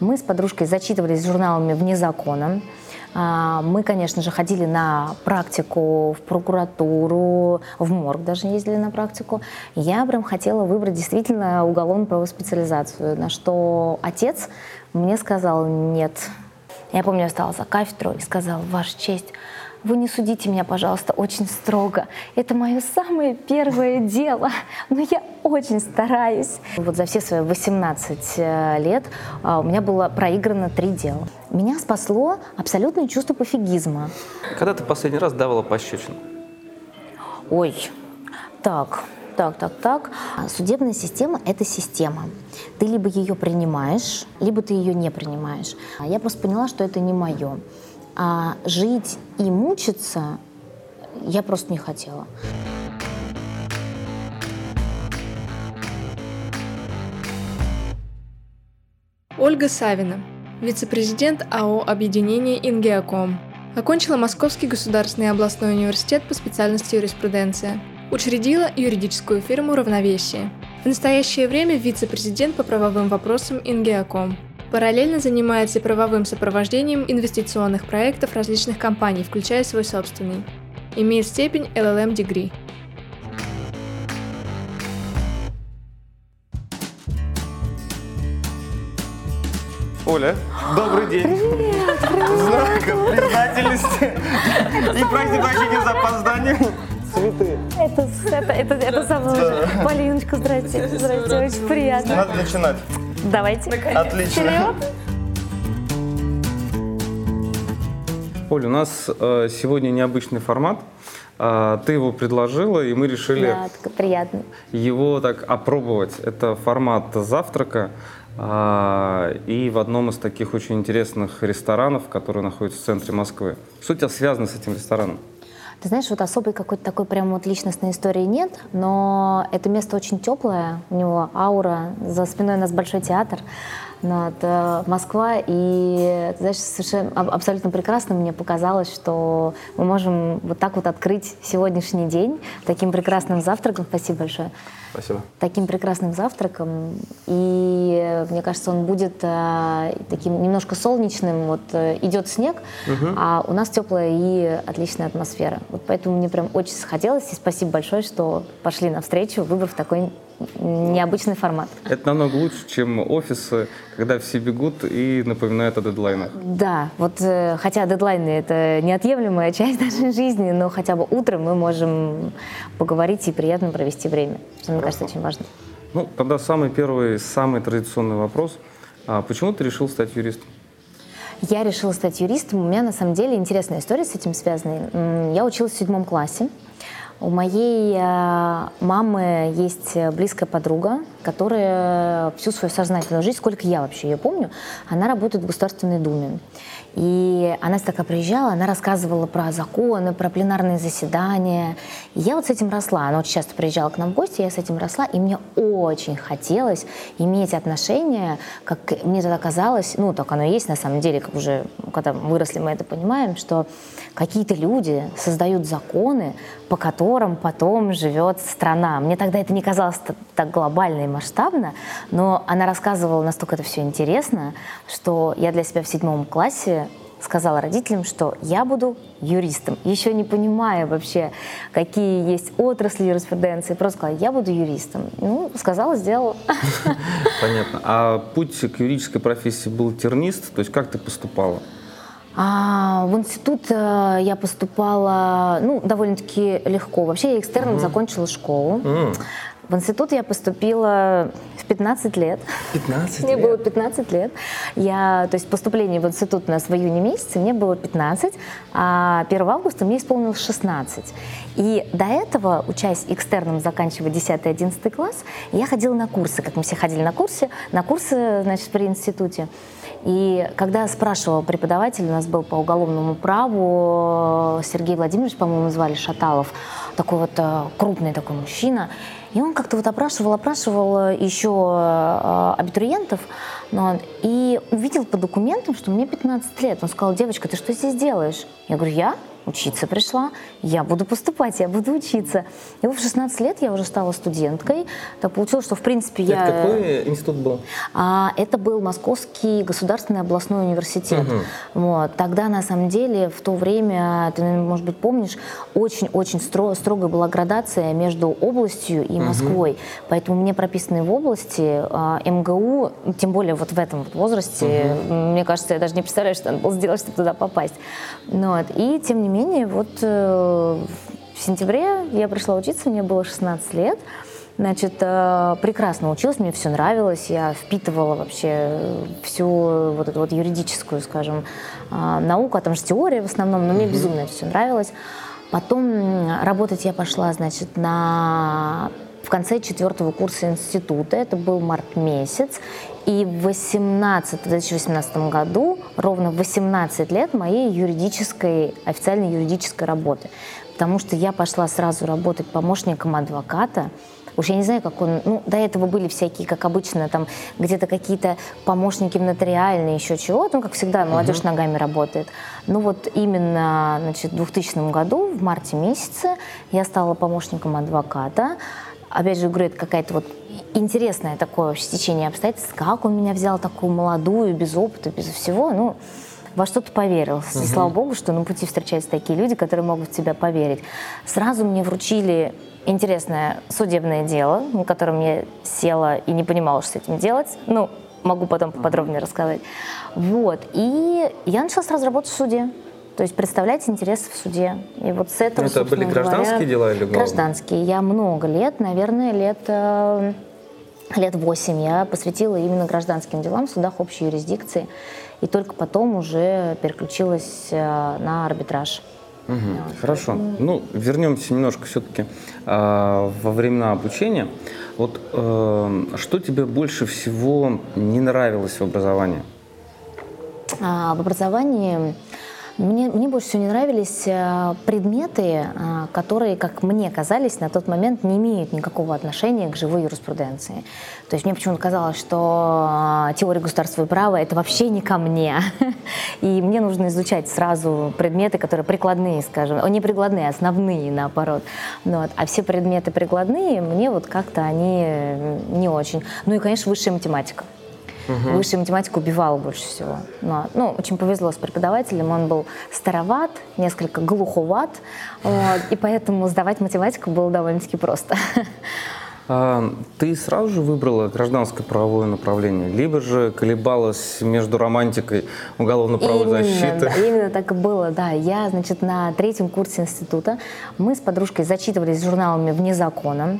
Мы с подружкой зачитывались журналами «Вне закона». А, мы, конечно же, ходили на практику в прокуратуру, в морг даже ездили на практику. Я прям хотела выбрать действительно уголовную правовую специализацию, на что отец мне сказал «нет». Я помню, я встала за кафедру и сказала «Ваша честь, вы не судите меня, пожалуйста, очень строго. Это мое самое первое дело, но я очень стараюсь. Вот за все свои 18 э, лет а, у меня было проиграно три дела. Меня спасло абсолютное чувство пофигизма. Когда ты последний раз давала пощечину? Ой, так, так, так, так. Судебная система — это система. Ты либо ее принимаешь, либо ты ее не принимаешь. Я просто поняла, что это не мое. А жить и мучиться я просто не хотела. Ольга Савина, вице-президент АО «Объединение Ингеоком». Окончила Московский государственный областной университет по специальности юриспруденция. Учредила юридическую фирму «Равновесие». В настоящее время вице-президент по правовым вопросам Ингеоком – Параллельно занимается правовым сопровождением инвестиционных проектов различных компаний, включая свой собственный. Имеет степень LLM Degree. Оля, добрый день. Привет, привет. Знаком признательности и просьбы прощения за опоздание. Цветы. Это, это, это, это со мной. Полиночка, здрасте. Здрасте, очень приятно. Надо начинать. Давайте. Отлично. Вперед. Оля, у нас э, сегодня необычный формат. А, ты его предложила, и мы решили Да, приятно. его так опробовать. Это формат завтрака. а, И в одном из таких очень интересных ресторанов, который находится в центре Москвы. Что у тебя связано с этим рестораном? Ты знаешь, вот особой какой-то такой прям вот личностной истории нет, но это место очень теплое, у него аура, за спиной у нас большой театр, ну, это Москва, и, знаешь, совершенно аб- абсолютно прекрасно мне показалось, что мы можем вот так вот открыть сегодняшний день таким прекрасным завтраком. Спасибо большое. Спасибо. Таким прекрасным завтраком, и мне кажется, он будет э, таким немножко солнечным. Вот э, идет снег, а у нас теплая и отличная атмосфера. Вот поэтому мне прям очень захотелось, и спасибо большое, что пошли навстречу, выбрав такой необычный формат. Это намного лучше, чем офисы, когда все бегут и напоминают о дедлайнах. Да, вот э, хотя дедлайны это неотъемлемая часть нашей жизни, но хотя бы утром мы можем поговорить и приятно провести время. Что, мне кажется, очень важно. Ну, тогда самый первый, самый традиционный вопрос. А почему ты решил стать юристом? Я решила стать юристом. У меня на самом деле интересная история с этим связана. Я училась в седьмом классе. У моей э, мамы есть близкая подруга, которая всю свою сознательную жизнь, сколько я вообще ее помню, она работает в Государственной Думе. И она такая приезжала, она рассказывала про законы, про пленарные заседания. И я вот с этим росла. Она очень часто приезжала к нам в гости, я с этим росла, и мне очень хотелось иметь отношения, как мне тогда казалось, ну, так оно и есть на самом деле, как уже, когда выросли, мы это понимаем, что какие-то люди создают законы, по которым потом живет страна. Мне тогда это не казалось так глобально и масштабно, но она рассказывала настолько это все интересно, что я для себя в седьмом классе сказала родителям, что я буду юристом, еще не понимая вообще, какие есть отрасли юриспруденции, просто сказала, я буду юристом. Ну, сказала, сделала. Понятно. А путь к юридической профессии был тернист? То есть как ты поступала? А, в институт э, я поступала, ну, довольно-таки легко. Вообще я экстерном закончила школу. М, В институт я поступила в 15 лет. 15 Мне лет. было 15 лет. Я, то есть поступление в институт у нас в июне месяце, мне было 15, а 1 августа мне исполнилось 16. И до этого, учась экстерном, заканчивая 10-11 класс, я ходила на курсы, как мы все ходили на курсы, на курсы, значит, при институте. И когда спрашивал преподаватель, у нас был по уголовному праву Сергей Владимирович, по-моему, звали Шаталов, такой вот э, крупный такой мужчина, и он как-то вот опрашивал, опрашивал еще э, абитуриентов, ну, и увидел по документам, что мне 15 лет. Он сказал, девочка, ты что здесь делаешь? Я говорю, я? Учиться пришла, я буду поступать, я буду учиться. И вот в 16 лет я уже стала студенткой. Так получилось, что в принципе это я... какой институт был? А, это был Московский государственный областной университет. Угу. Вот. Тогда, на самом деле, в то время, ты, может быть, помнишь, очень-очень стро- строгая была градация между областью и Москвой. Угу. Поэтому мне прописанные в области а, МГУ, тем более вот в этом вот возрасте, угу. мне кажется, я даже не представляю, что надо было сделать, чтобы туда попасть. Ну, вот. И, тем не менее, вот э, в сентябре я пришла учиться, мне было 16 лет. Значит, э, прекрасно училась, мне все нравилось, я впитывала вообще всю вот эту вот юридическую, скажем, э, науку, а там же теория в основном, но мне безумно все нравилось. Потом работать я пошла, значит, на в конце четвертого курса института, это был март месяц, и в 18, 2018 году, ровно 18 лет моей юридической, официальной юридической работы. Потому что я пошла сразу работать помощником адвоката, Уж я не знаю, как он... Ну, до этого были всякие, как обычно, там где-то какие-то помощники нотариальные, еще чего-то. Ну, как всегда, молодежь uh-huh. ногами работает. Ну, вот именно, значит, в 2000 году, в марте месяце, я стала помощником адвоката. Опять же, говорю, это какая-то вот интересное такое вообще течение обстоятельств. Как он меня взял такую молодую, без опыта, без всего. Ну, во что-то поверил. И слава богу, что на пути встречаются такие люди, которые могут в тебя поверить. Сразу мне вручили интересное судебное дело, на котором я села и не понимала, что с этим делать. Ну, могу потом поподробнее рассказать. Вот. И я начала сразу работать в суде. То есть представлять интересы в суде. И вот с этого, Это были гражданские говоря, дела или уголовные? Гражданские. Я много лет, наверное, лет, э, лет 8 я посвятила именно гражданским делам в судах общей юрисдикции. И только потом уже переключилась э, на арбитраж. Угу, хорошо. Ну, вернемся немножко все-таки э, во времена обучения. Вот э, что тебе больше всего не нравилось в образовании? А, в образовании мне, мне больше всего не нравились э, предметы, э, которые, как мне казались, на тот момент не имеют никакого отношения к живой юриспруденции. То есть мне почему-то казалось, что э, теория государства и права — это вообще не ко мне. И мне нужно изучать сразу предметы, которые прикладные, скажем, не прикладные, а основные, наоборот. Ну вот. А все предметы прикладные, мне вот как-то они не очень. Ну и, конечно, высшая математика. Угу. Высшая математика убивала больше всего. Но, ну, очень повезло с преподавателем, он был староват, несколько глуховат, вот, и поэтому сдавать математику было довольно-таки просто. А, ты сразу же выбрала гражданское правовое направление, либо же колебалась между романтикой уголовно-правовой защиты? Да, именно так и было, да. Я, значит, на третьем курсе института, мы с подружкой зачитывались журналами «Вне закона»,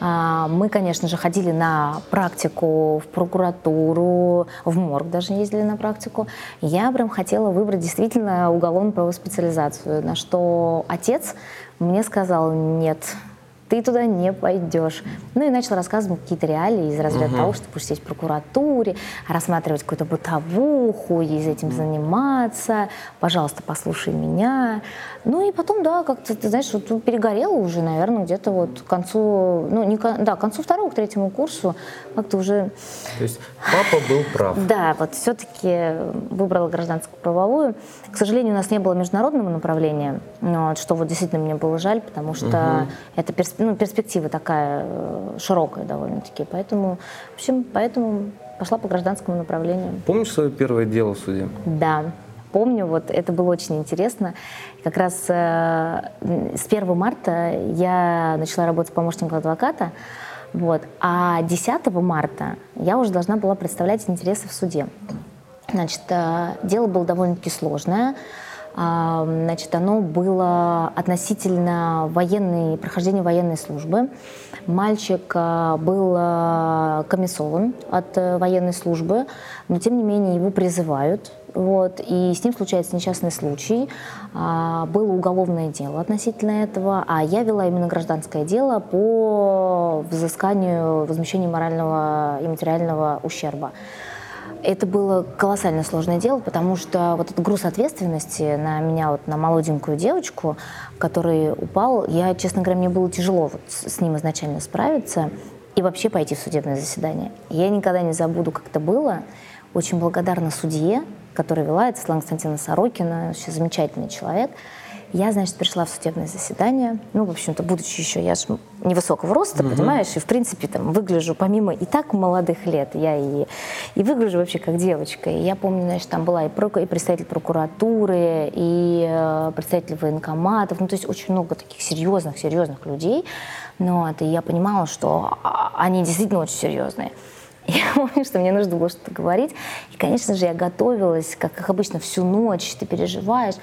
мы, конечно же, ходили на практику в прокуратуру, в морг даже ездили на практику. Я прям хотела выбрать действительно уголовную правовую специализацию, на что отец мне сказал, нет, ты туда не пойдешь. Ну и начал рассказывать какие-то реалии из разряда угу. того, что будешь сидеть в прокуратуре, рассматривать какую-то бытовуху, и этим заниматься, пожалуйста, послушай меня. Ну и потом, да, как-то, ты знаешь, вот перегорела уже, наверное, где-то вот к концу, ну, не, да, к концу второго, к третьему курсу как-то уже... То есть папа был прав. Да, вот все-таки выбрала гражданскую правовую. К сожалению, у нас не было международного направления, вот, что вот действительно мне было жаль, потому что угу. это перс, ну, перспектива такая э, широкая довольно-таки. Поэтому, в общем, поэтому пошла по гражданскому направлению. Помнишь свое первое дело в суде? Да помню, вот это было очень интересно. Как раз э, с 1 марта я начала работать помощником адвоката, вот, а 10 марта я уже должна была представлять интересы в суде. Значит, э, дело было довольно-таки сложное. Э, значит, оно было относительно военной, прохождения военной службы. Мальчик э, был э, комиссован от э, военной службы, но тем не менее его призывают вот, и с ним случается несчастный случай. А, было уголовное дело относительно этого, а я вела именно гражданское дело по взысканию, возмещению морального и материального ущерба. Это было колоссально сложное дело, потому что вот этот груз ответственности на меня, вот на молоденькую девочку, который упал, я, честно говоря, мне было тяжело вот с ним изначально справиться и вообще пойти в судебное заседание. Я никогда не забуду, как это было. Очень благодарна судье, которая вела, это Светлана Константиновна Сорокина, вообще замечательный человек. Я, значит, пришла в судебное заседание. Ну, в общем-то, будучи еще, я же невысокого роста, mm-hmm. понимаешь, и, в принципе, там, выгляжу, помимо и так молодых лет, я и, и выгляжу вообще как девочка. И я помню, значит, там была и, прок- и представитель прокуратуры, и э, представитель военкоматов, ну, то есть очень много таких серьезных, серьезных людей. Ну, вот, и я понимала, что а, они действительно очень серьезные. Я помню, что мне нужно было что-то говорить. И, конечно же, я готовилась, как, как обычно, всю ночь, ты переживаешь.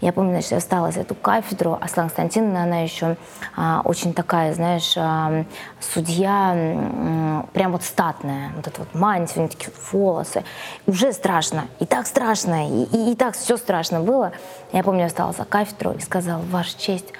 Я помню, значит, я встала за эту кафедру, Аслан Константиновна, она еще а, очень такая, знаешь, а, судья, а, прям вот статная, вот эта вот мантия, у нее такие волосы. Уже страшно, и так страшно, и, и, и так все страшно было. Я помню, я встала за кафедру и сказала, Ваша честь,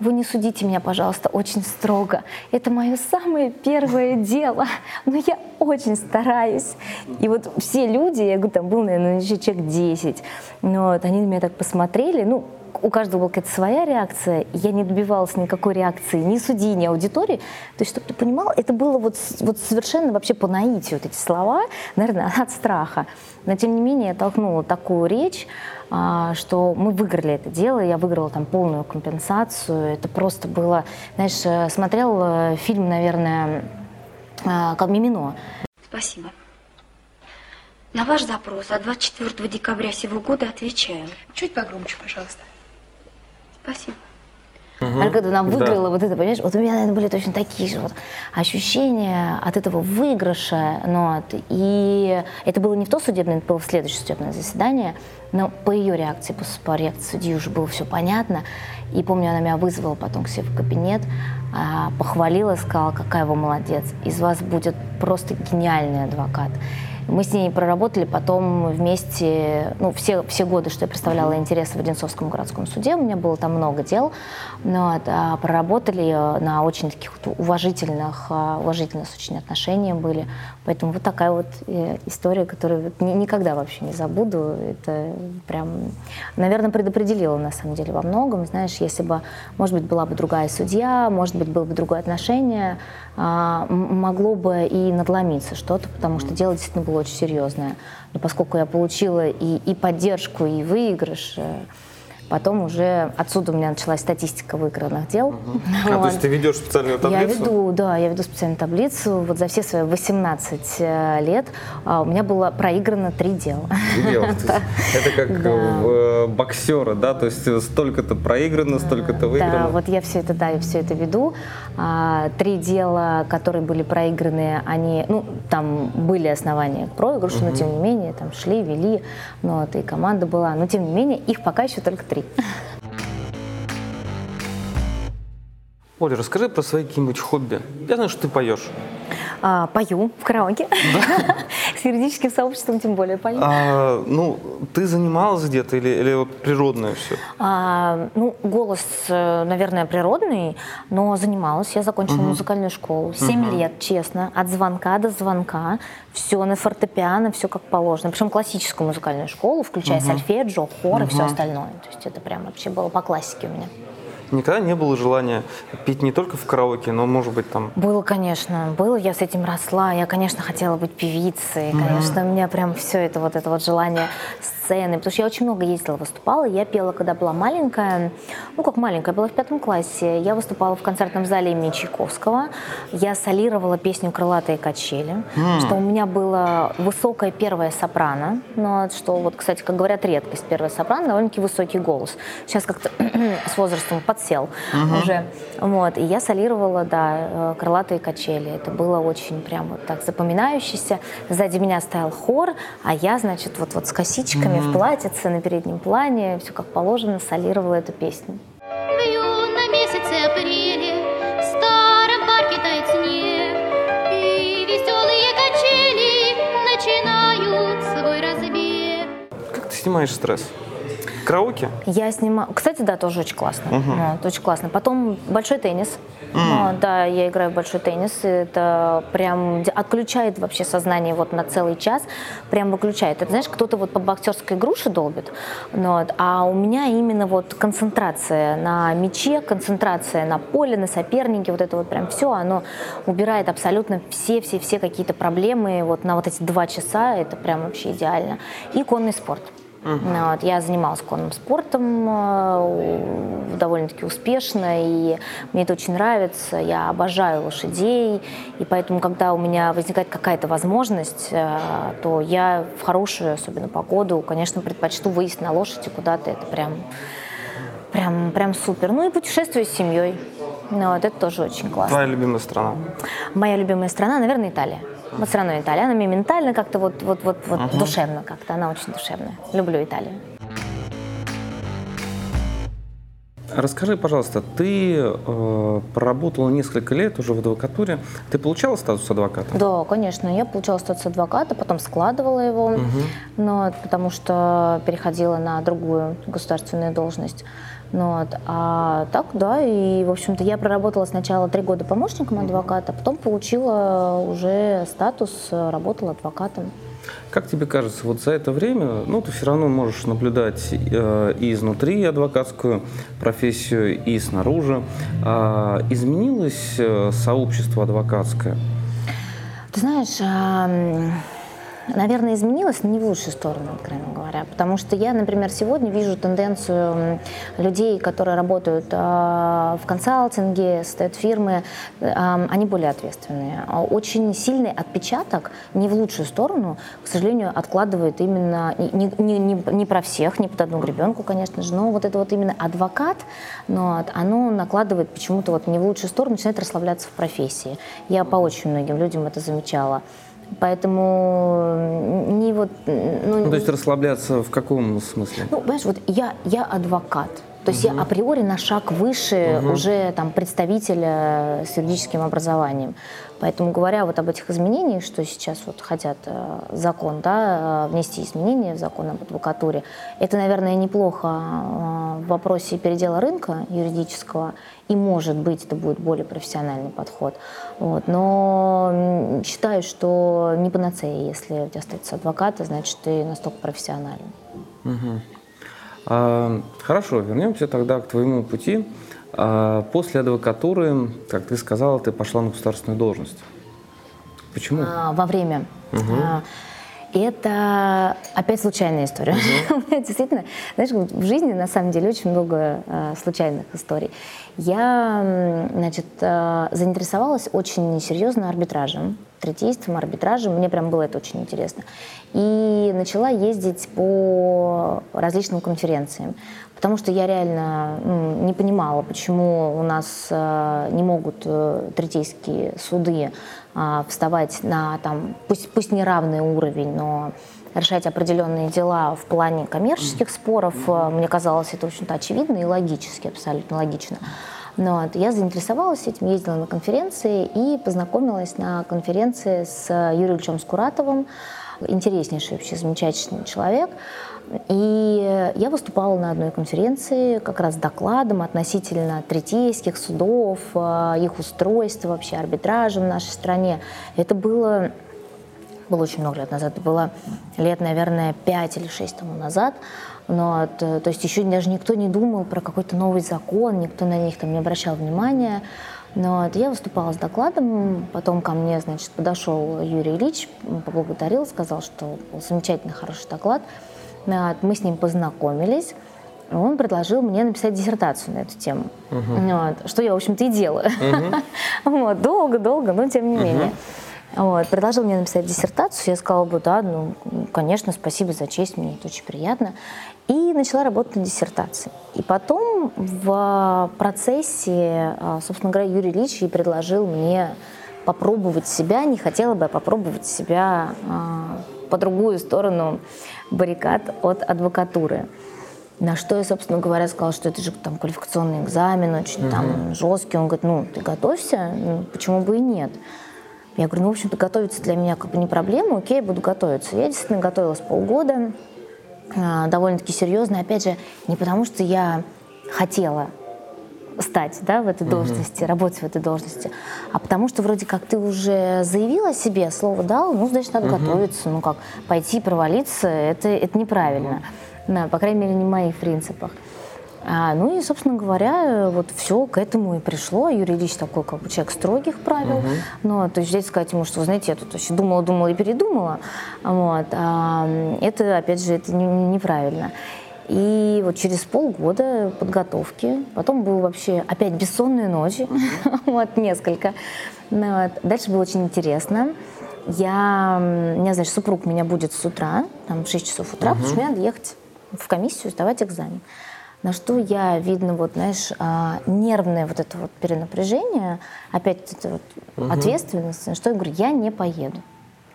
вы не судите меня, пожалуйста, очень строго. Это мое самое первое дело, но я очень стараюсь. И вот все люди, я говорю, там был, наверное, еще человек 10, но вот они на меня так посмотрели, ну, у каждого была какая-то своя реакция, я не добивалась никакой реакции ни судьи, ни аудитории. То есть, чтобы ты понимал, это было вот, вот совершенно вообще по наитию, вот эти слова, наверное, от страха. Но, тем не менее, я толкнула такую речь, что мы выиграли это дело, я выиграла там полную компенсацию. Это просто было, знаешь, э, смотрел э, фильм, наверное, э, как «Мимино». Спасибо. На ваш запрос от 24 декабря сего года отвечаю. Чуть погромче, пожалуйста. Спасибо. Угу. А когда она выиграла, да. вот это, понимаешь, вот у меня, наверное, были точно такие же вот ощущения от этого выигрыша. Ну, вот, и это было не в то судебное, это было в следующее судебное заседание, но по ее реакции, по, по реакции судьи уже было все понятно. И помню, она меня вызвала потом к себе в кабинет, а, похвалила, сказала, какая вы молодец, из вас будет просто гениальный адвокат. Мы с ней проработали потом вместе, ну, все, все годы, что я представляла интересы в Одинцовском городском суде, у меня было там много дел, но вот, а, проработали на очень таких вот уважительных, а, уважительных очень отношения были. Поэтому вот такая вот э, история, которую вот никогда вообще не забуду. Это прям, наверное, предопределила на самом деле во многом. Знаешь, если бы, может быть, была бы другая судья, может быть, было бы другое отношение, могло бы и надломиться что-то, потому что дело действительно было очень серьезное. Но поскольку я получила и, и поддержку, и выигрыш, э, Потом уже отсюда у меня началась статистика выигранных дел. Угу. Вот. А то есть ты ведешь специальную таблицу? Я веду, да, я веду специальную таблицу. Вот за все свои 18 э, лет а, у меня было проиграно три дела. дела. Это как э, боксера, да? То есть столько-то проиграно, столько-то выиграно. Да, вот я все это, да, я все это веду. А, три дела, которые были проиграны, они, ну, там были основания к проигрышу, но тем не менее, там шли, вели, ну, вот, и команда была. Но тем не менее, их пока еще только три. Оля, расскажи про свои какие-нибудь хобби. Я знаю, что ты поешь. А, пою в караоке. Да? С юридическим сообществом тем более пою. А, ну, ты занималась где-то или, или вот природное все? А, ну, голос, э, наверное, природный, но занималась. Я закончила угу. музыкальную школу. Семь угу. лет, честно, от звонка до звонка. Все на фортепиано, все как положено. Причем классическую музыкальную школу, включая угу. сольфеджио, хор угу. и все остальное. То есть это прям вообще было по классике у меня. Никогда не было желания петь не только в караоке, но, может быть, там... Было, конечно. Было, я с этим росла. Я, конечно, хотела быть певицей. Mm-hmm. Конечно, у меня прям все это вот это вот желание сцены. Потому что я очень много ездила, выступала. Я пела, когда была маленькая. Ну, как маленькая, была в пятом классе. Я выступала в концертном зале имени Чайковского. Я солировала песню «Крылатые качели». Что у меня было высокое первое сопрано. Но что, вот, кстати, как говорят, редкость первое сопрано, довольно-таки высокий голос. Сейчас как-то с возрастом подсел uh-huh. уже. Вот. И я солировала, да, э, крылатые качели. Это было очень прям вот так запоминающееся. Сзади меня стоял хор, а я, значит, вот, вот с косичками uh-huh. в платьице на переднем плане, все как положено, солировала эту песню. В юном месяце апреле в старом парке тает снег, и веселые качели начинают свой разбег. Как ты снимаешь стресс? Караоке? Я снимаю. Кстати, да, тоже очень классно. Угу. Вот, очень классно. Потом большой теннис. Mm. Да, я играю в большой теннис. Это прям отключает вообще сознание вот на целый час. Прям выключает. Это знаешь, кто-то вот по боксерской груши долбит, вот, а у меня именно вот концентрация на мяче, концентрация на поле, на сопернике, вот это вот прям все, оно убирает абсолютно все-все-все какие-то проблемы вот на вот эти два часа. Это прям вообще идеально. И конный спорт. Uh-huh. Вот, я занималась конным спортом э, довольно-таки успешно, и мне это очень нравится. Я обожаю лошадей, и поэтому, когда у меня возникает какая-то возможность, э, то я в хорошую, особенно погоду, конечно, предпочту выезд на лошади куда-то. Это прям, прям, прям супер. Ну и путешествие с семьей. Ну, вот это тоже очень классно. Твоя любимая страна? Моя любимая страна, наверное, Италия. Вот все равно Италия. Она мне ментально как-то вот, вот, вот, вот uh-huh. душевно как-то. Она очень душевная. Люблю Италию. Расскажи, пожалуйста, ты э, проработала несколько лет уже в адвокатуре. Ты получала статус адвоката? Да, конечно. Я получала статус адвоката, потом складывала его, угу. но, потому что переходила на другую государственную должность. Ну, вот. А так, да, и, в общем-то, я проработала сначала три года помощником адвоката, потом получила уже статус, работала адвокатом. Как тебе кажется, вот за это время, ну, ты все равно можешь наблюдать э, и изнутри адвокатскую профессию, и снаружи. Э, изменилось э, сообщество адвокатское? Ты знаешь, э, наверное, изменилось, но не в лучшую сторону, откровенно говоря. Потому что я, например, сегодня вижу тенденцию людей, которые работают э, в консалтинге, стоят фирмы, э, они более ответственные. Очень сильный отпечаток, не в лучшую сторону, к сожалению, откладывает именно, не, не, не, не про всех, не под одну гребенку, конечно же, но вот это вот именно адвокат, но оно накладывает почему-то вот не в лучшую сторону, начинает расслабляться в профессии. Я по очень многим людям это замечала. Поэтому не вот... Ну, ну, то есть расслабляться в каком смысле? Ну, понимаешь, вот я, я адвокат. То есть угу. я априори на шаг выше угу. уже там представителя с юридическим образованием. Поэтому говоря вот об этих изменениях, что сейчас вот хотят э, закон, да, э, внести изменения в закон об адвокатуре, это, наверное, неплохо э, в вопросе передела рынка юридического, и, может быть, это будет более профессиональный подход. Вот. Но считаю, что не панацея, если у тебя остается адвокат, значит, ты настолько профессионален. Угу. А, хорошо, вернемся тогда к твоему пути. А после адвокатуры, как ты сказала, ты пошла на государственную должность. Почему? А, во время. Угу. Это опять случайная история. Угу. Действительно, знаешь, в жизни на самом деле очень много а, случайных историй. Я, значит, а, заинтересовалась очень серьезно арбитражем, третейством, арбитражем. Мне прям было это очень интересно. И начала ездить по различным конференциям. Потому что я реально ну, не понимала, почему у нас э, не могут э, третейские суды э, вставать на там, пусть, пусть не равный уровень, но решать определенные дела в плане коммерческих споров. Э, мне казалось это, общем-то, очевидно и логически, абсолютно логично. Но я заинтересовалась этим, ездила на конференции и познакомилась на конференции с Юрием Ильичем Скуратовым, интереснейший вообще замечательный человек. И я выступала на одной конференции как раз с докладом относительно третейских судов, э, их устройства, вообще арбитража в нашей стране. Это было, было очень много лет назад, это было лет, наверное, 5 или 6 тому назад. Но, то, то есть еще даже никто не думал про какой-то новый закон, никто на них там не обращал внимания. Но я выступала с докладом, потом ко мне, значит, подошел Юрий Ильич, поблагодарил, сказал, что был замечательный, хороший доклад. Мы с ним познакомились. Он предложил мне написать диссертацию на эту тему, uh-huh. вот, что я, в общем-то, и делаю. Uh-huh. вот, долго-долго, но тем не uh-huh. менее. Вот, предложил мне написать диссертацию, я сказала бы, да, ну, конечно, спасибо за честь, мне это очень приятно. И начала работать над диссертацией. И потом в процессе, а, собственно говоря, Юрий Ильич и предложил мне попробовать себя, не хотела бы я попробовать себя а, по другую сторону баррикад от адвокатуры. На что я, собственно говоря, сказала, что это же там квалификационный экзамен, очень угу. там жесткий. Он говорит, ну, ты готовься, ну, почему бы и нет. Я говорю, ну, в общем-то, готовиться для меня как бы не проблема, окей, буду готовиться. Я действительно готовилась полгода, а, довольно-таки серьезно. Опять же, не потому что я хотела стать да, в этой должности, работать в этой должности, а потому что вроде как ты уже заявила себе, слово дал, ну, значит, надо mm готовиться. Ну как, пойти провалиться, это, это неправильно. mm Да, по крайней мере, не в моих принципах. А, ну и, собственно говоря, вот все к этому и пришло. Юридич такой, как бы человек строгих правил. Uh-huh. Ну, то есть здесь сказать ему, что, вы знаете, я тут вообще думала, думала и передумала. Вот. А, это, опять же, это неправильно. И вот через полгода подготовки, потом был вообще опять бессонные ночи, вот несколько. Ну, вот. Дальше было очень интересно. Я, меня, значит, супруг меня будет с утра, там в 6 часов утра, потому что мне надо ехать в комиссию сдавать экзамен. На что я, видно, вот, знаешь, а, нервное вот это вот перенапряжение, опять это вот угу. ответственность, на что я говорю, я не поеду.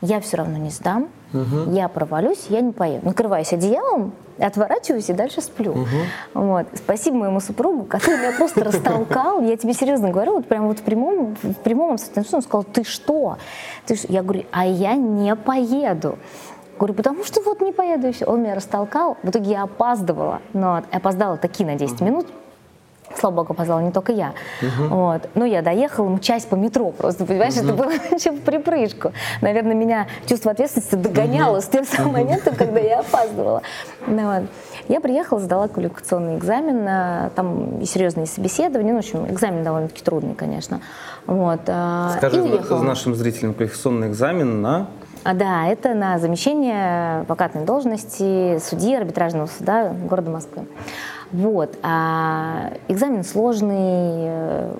Я все равно не сдам, угу. я провалюсь, я не поеду. Накрываюсь одеялом, отворачиваюсь и дальше сплю. Угу. Вот. Спасибо моему супругу, который меня просто растолкал. Я тебе серьезно говорю, вот прям вот в прямом, в прямом абсолютно, он сказал, ты что? Ты что? Я говорю, а я не поеду. Говорю, потому что вот не поеду еще. Он меня растолкал. В итоге я опаздывала. Но опоздала таки на 10 минут. Слава богу, опоздала не только я. Uh-huh. Вот. Ну, я доехала, ну, часть по метро просто, понимаешь, uh-huh. это было еще в припрыжку. Наверное, меня чувство ответственности догоняло uh-huh. с тем самым моментом, когда я опаздывала. Ну, вот. Я приехала, сдала квалификационный экзамен, а, там серьезные собеседования, ну, в общем, экзамен довольно-таки трудный, конечно. Вот. А, Скажи и уехала. нашим зрителям квалификационный экзамен на а, да, это на замещение вакантной должности судьи арбитражного суда города Москвы. Вот. А экзамен сложный, э,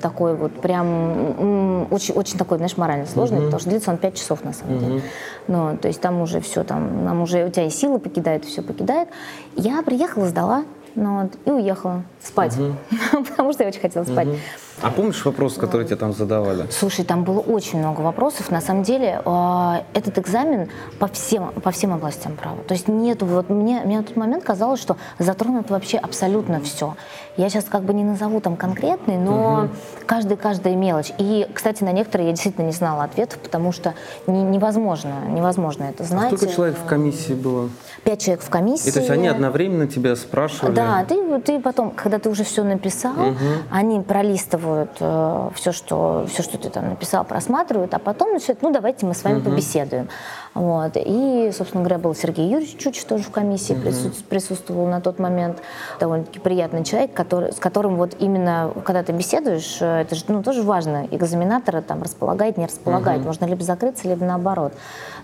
такой вот прям очень, очень такой, знаешь, морально сложный, uh-huh. потому что длится он 5 часов на самом uh-huh. деле. Ну, то есть там уже все, там, нам уже у тебя и силы покидают, все покидает. Я приехала, сдала, ну, вот, и уехала спать, uh-huh. потому что я очень хотела спать. Uh-huh. А помнишь вопрос, который тебе там задавали? Слушай, там было очень много вопросов. На самом деле, э, этот экзамен по всем, по всем областям права. То есть нету, вот мне, мне на тот момент казалось, что затронут вообще абсолютно все. Я сейчас как бы не назову там конкретный, но угу. каждая, мелочь. И, кстати, на некоторые я действительно не знала ответов, потому что не, невозможно, невозможно это знать. А сколько человек в комиссии было? Пять человек в комиссии. И то есть они одновременно тебя спрашивали? Да, ты, ты потом, когда ты уже все написал, угу. они пролистывают просматривают э, все, что, все, что ты там написал, просматривают, а потом начинают, ну, давайте мы с вами угу. побеседуем. Вот. И, собственно говоря, был Сергей Юрьевич Чуч тоже в комиссии угу. присутствовал, присутствовал на тот момент. Довольно-таки приятный человек, который, с которым вот именно, когда ты беседуешь, э, это же ну, тоже важно, экзаменатора там располагает, не располагает. Угу. Можно либо закрыться, либо наоборот.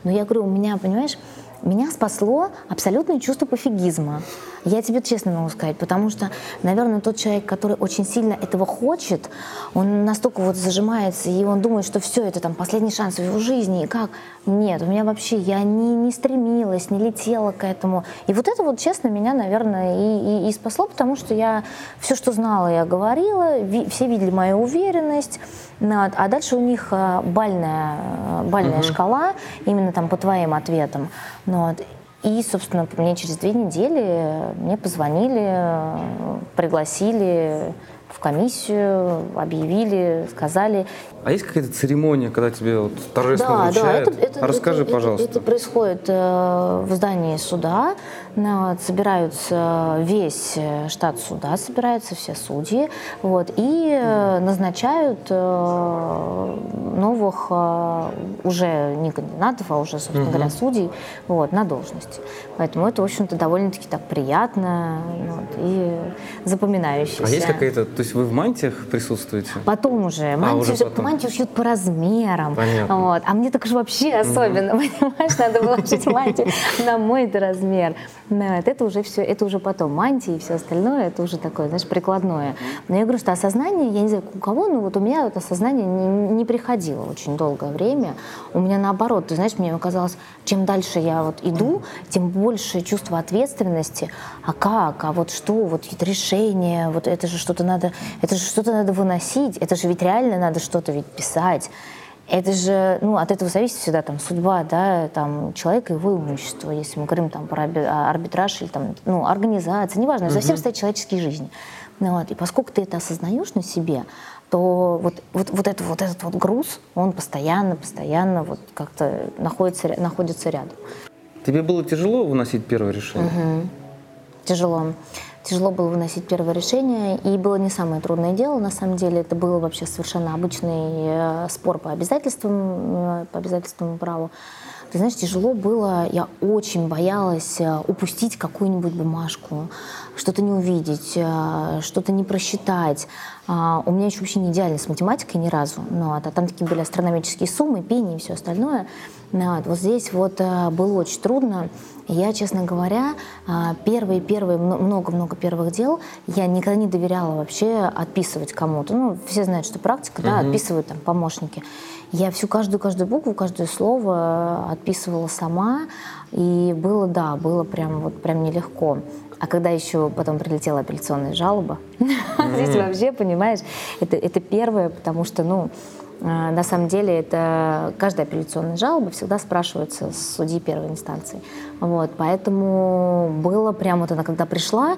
Но я говорю, у меня, понимаешь, меня спасло абсолютное чувство пофигизма. Я тебе честно могу сказать, потому что, наверное, тот человек, который очень сильно этого хочет, он настолько вот зажимается, и он думает, что все, это там последний шанс в его жизни, и как? Нет, у меня вообще, я не, не стремилась, не летела к этому. И вот это вот, честно, меня, наверное, и, и, и спасло, потому что я все, что знала, я говорила, ви, все видели мою уверенность, а дальше у них э, бальная, э, бальная угу. шкала, именно там по твоим ответам. Ну вот. И, собственно, мне через две недели мне позвонили, пригласили в комиссию, объявили, сказали. А есть какая-то церемония, когда тебе вот торжественно да, вручают? Да, это, это, Расскажи, это, пожалуйста. Это, это происходит э, в здании суда. Собираются весь э, штат суда, собираются все судьи, вот, и э, назначают э, новых э, уже не кандидатов, а уже, собственно угу. говоря, судей вот, на должности. Поэтому это, в общем-то, довольно-таки так приятно вот, и запоминающееся. А есть какая-то, то есть вы в мантиях присутствуете? Потом уже. Мантии, а, уже потом. Мантии шьют по размерам. Понятно. Вот. А мне так же вообще особенно, угу. понимаешь, надо было шить мантию на мой размер. Нет, это уже все, это уже потом. Мантии и все остальное, это уже такое, знаешь, прикладное. Но я говорю, что осознание, я не знаю, у кого, но вот у меня это осознание не, не приходило очень долгое время. У меня наоборот, ты знаешь, мне казалось, чем дальше я вот иду, тем больше чувство ответственности. А как? А вот что? Вот ведь решение, вот это же что-то надо, это же что-то надо выносить, это же ведь реально надо что-то ведь писать это же, ну, от этого зависит всегда там судьба, да, там человека и его имущество, если мы говорим там про а, арбитраж или там, ну, организация, неважно, за всем стоят человеческие жизни. Ну, вот, и поскольку ты это осознаешь на себе, то вот, вот, вот, это, вот этот вот груз, он постоянно, постоянно вот как-то находится, находится рядом. Тебе было тяжело выносить первое решение? Угу. Тяжело тяжело было выносить первое решение, и было не самое трудное дело, на самом деле, это был вообще совершенно обычный э, спор по обязательствам, э, по обязательственному праву. ты знаешь, тяжело было, я очень боялась э, упустить какую-нибудь бумажку, что-то не увидеть, что-то не просчитать. А, у меня еще вообще не идеально с математикой ни разу, но а там такие были астрономические суммы, пени и все остальное. Вот, вот здесь вот э, было очень трудно. Я, честно говоря, первые-первые, много-много первых дел я никогда не доверяла вообще отписывать кому-то. Ну, все знают, что практика, да, отписывают там помощники. Я всю каждую-каждую букву, каждое слово отписывала сама, и было, да, было прям вот прям нелегко. А когда еще потом прилетела апелляционная жалоба, здесь вообще, понимаешь, это, первое, потому что, ну, на самом деле это каждая апелляционная жалоба всегда спрашивается с судьи первой инстанции. Вот, поэтому было прямо вот она, когда пришла,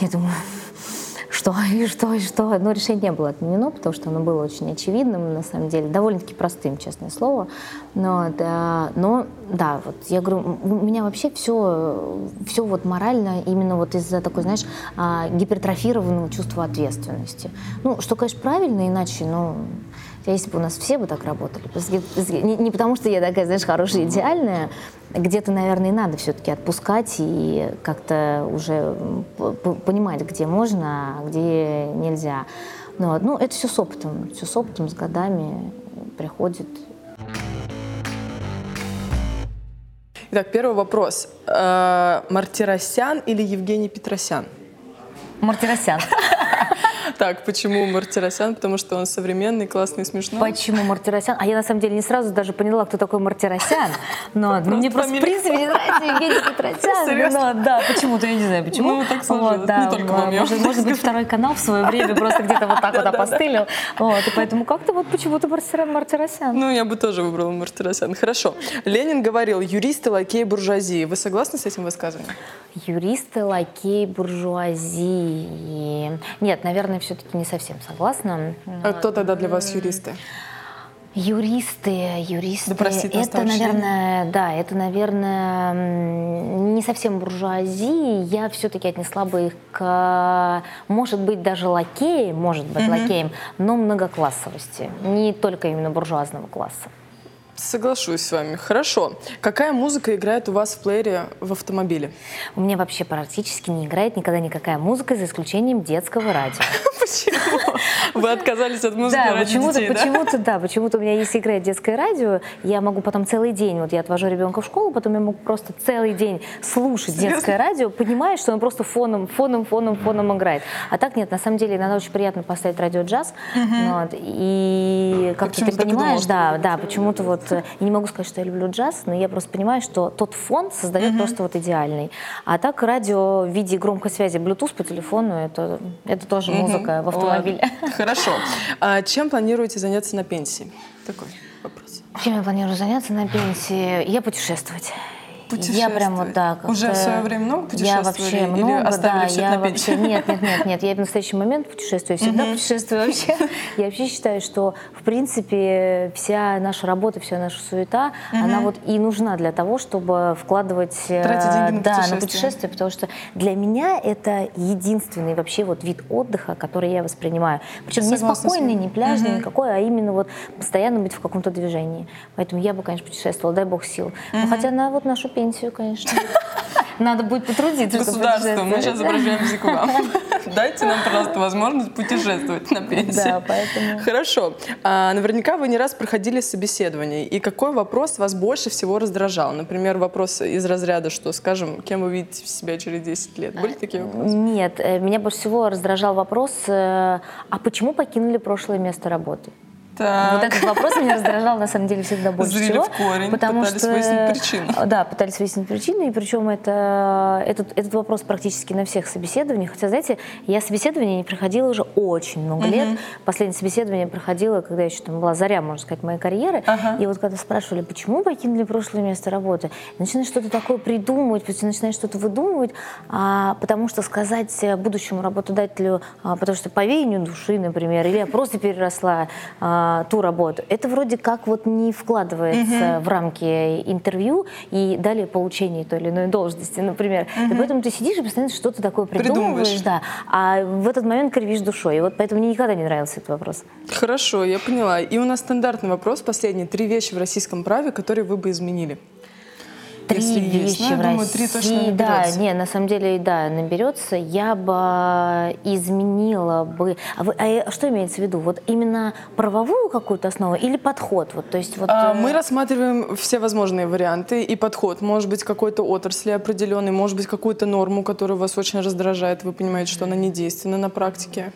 я думаю, что и что и что. Но решение было отменено, потому что оно было очень очевидным, на самом деле, довольно-таки простым, честное слово. Но да, но, да вот я говорю, у меня вообще все, все вот морально именно вот из-за такой, знаешь, а, гипертрофированного чувства ответственности. Ну, что, конечно, правильно, иначе, ну, если бы у нас все бы так работали, не, не потому что я такая, знаешь, хорошая, идеальная, где-то, наверное, и надо все-таки отпускать и как-то уже понимать, где можно, а где нельзя. Но, ну, это все с опытом, все с опытом, с годами приходит. Итак, первый вопрос. Э, Мартиросян или Евгений Петросян? Мартиросян. Так, почему Мартиросян? Потому что он современный, классный, смешной. Почему Мартиросян? А я на самом деле не сразу даже поняла, кто такой Мартиросян. Но мне просто в принципе не нравится Евгений Петросян. Да, почему-то я не знаю, почему. Ну, так сложилось. Не только вам, может, может быть, второй канал в свое время просто где-то вот так вот опостылил. Вот, и поэтому как-то вот почему-то Мартиросян. Ну, я бы тоже выбрала Мартиросян. Хорошо. Ленин говорил, юристы, лакеи, буржуазии. Вы согласны с этим высказыванием? Юристы, лакеи, буржуазии. Нет, наверное, все-таки не совсем согласна. А кто тогда для вас юристы? Юристы, юристы. Да, простите, это, наверное, да, это, наверное, не совсем буржуазии. Я все-таки отнесла бы их к, может быть, даже лакеем, может быть, угу. лакеем, но многоклассовости. Не только именно буржуазного класса. Соглашусь с вами. Хорошо. Какая музыка играет у вас в плеере в автомобиле? У меня вообще практически не играет никогда никакая музыка, за исключением детского радио. Почему? Вы отказались от музыки да, почему-то, детей, почему-то, да? почему-то у меня есть играет детское радио, я могу потом целый день, вот я отвожу ребенка в школу, потом я могу просто целый день слушать детское радио, понимая, что он просто фоном, фоном, фоном, фоном играет. А так нет, на самом деле иногда очень приятно поставить радио джаз, вот, и как-то ты понимаешь, да, да, почему-то вот, я не могу сказать, что я люблю джаз, но я просто понимаю, что тот фон создает mm-hmm. просто вот идеальный. А так радио в виде громкой связи Bluetooth по телефону, это, это тоже mm-hmm. музыка в автомобиле. Ладно. Хорошо. А чем планируете заняться на пенсии? Такой вопрос. Чем я планирую заняться на пенсии? Я путешествовать. Я прям вот да. Уже в свое время много путешествовали? Я вообще много, или оставили да. Все я вообще, нет, нет, нет, нет. Я в настоящий момент путешествую, всегда путешествую вообще. Я вообще считаю, что в принципе вся наша работа, вся наша суета, она вот и нужна для того, чтобы вкладывать э, Тратить деньги на, да, на путешествие, потому что для меня это единственный вообще вот вид отдыха, который я воспринимаю. Причем не спокойный, не пляжный, никакой, а именно вот постоянно быть в каком-то движении. Поэтому я бы, конечно, путешествовала, дай бог сил. Но хотя на вот нашу пенсию, конечно. Надо будет потрудиться. Государство, мы сейчас обращаемся к вам. Дайте нам, пожалуйста, возможность путешествовать на пенсию. Да, поэтому. Хорошо. А, наверняка вы не раз проходили собеседование. И какой вопрос вас больше всего раздражал? Например, вопрос из разряда, что, скажем, кем вы видите себя через 10 лет? Были такие вопросы? Нет. Э, меня больше всего раздражал вопрос, э, а почему покинули прошлое место работы? Так. Вот этот вопрос меня раздражал на самом деле всегда больше Зрили всего. в корень, потому пытались что, выяснить причину. Да, пытались выяснить причину, и причем это, этот, этот вопрос практически на всех собеседованиях. Хотя, знаете, я собеседование не проходила уже очень много лет. Угу. Последнее собеседование проходила, когда еще там была заря, можно сказать, моей карьеры. Ага. И вот когда спрашивали, почему покинули прошлое место работы, начинаешь что-то такое придумывать, начинаешь что-то выдумывать, а, потому что сказать будущему работодателю, а, потому что по веянию души, например, или я просто переросла а, а, ту работу. Это вроде как вот не вкладывается угу. в рамки интервью и далее получения той или иной должности, например. Угу. И поэтому ты сидишь и постоянно что-то такое придумываешь, придумываешь, да, а в этот момент кривишь душой. И вот поэтому мне никогда не нравился этот вопрос. Хорошо, я поняла. И у нас стандартный вопрос последний. Три вещи в российском праве, которые вы бы изменили. Три если вещи есть. Ну, я в думаю, России. три точно Да, наберется. не, на самом деле, да, наберется. Я бы изменила бы. А, вы- а что имеется в виду? Вот именно правовую какую-то основу или подход? Вот, то есть вот. А, э, Мы рассматриваем все возможные варианты и подход. Может быть, какой-то отрасли определенный, может быть, какую-то норму, которая вас очень раздражает. Вы понимаете, что она не действенна на практике.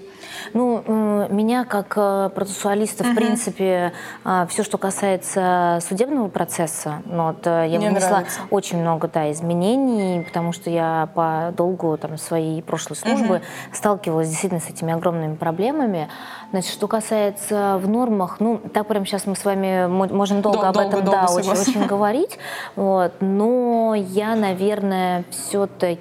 Ну, м, меня как э, процессуалиста, в принципе, все, что касается судебного процесса, ну, вот, э, я Не внесла нравится. очень много да, изменений, потому что я по долгу там, своей прошлой службы сталкивалась действительно с этими огромными проблемами. Значит, что касается в нормах, ну, так прямо сейчас мы с вами мо- можем долго Дол- об долго, этом долго, да, очень, согласна. очень говорить, вот, но я, наверное, все-таки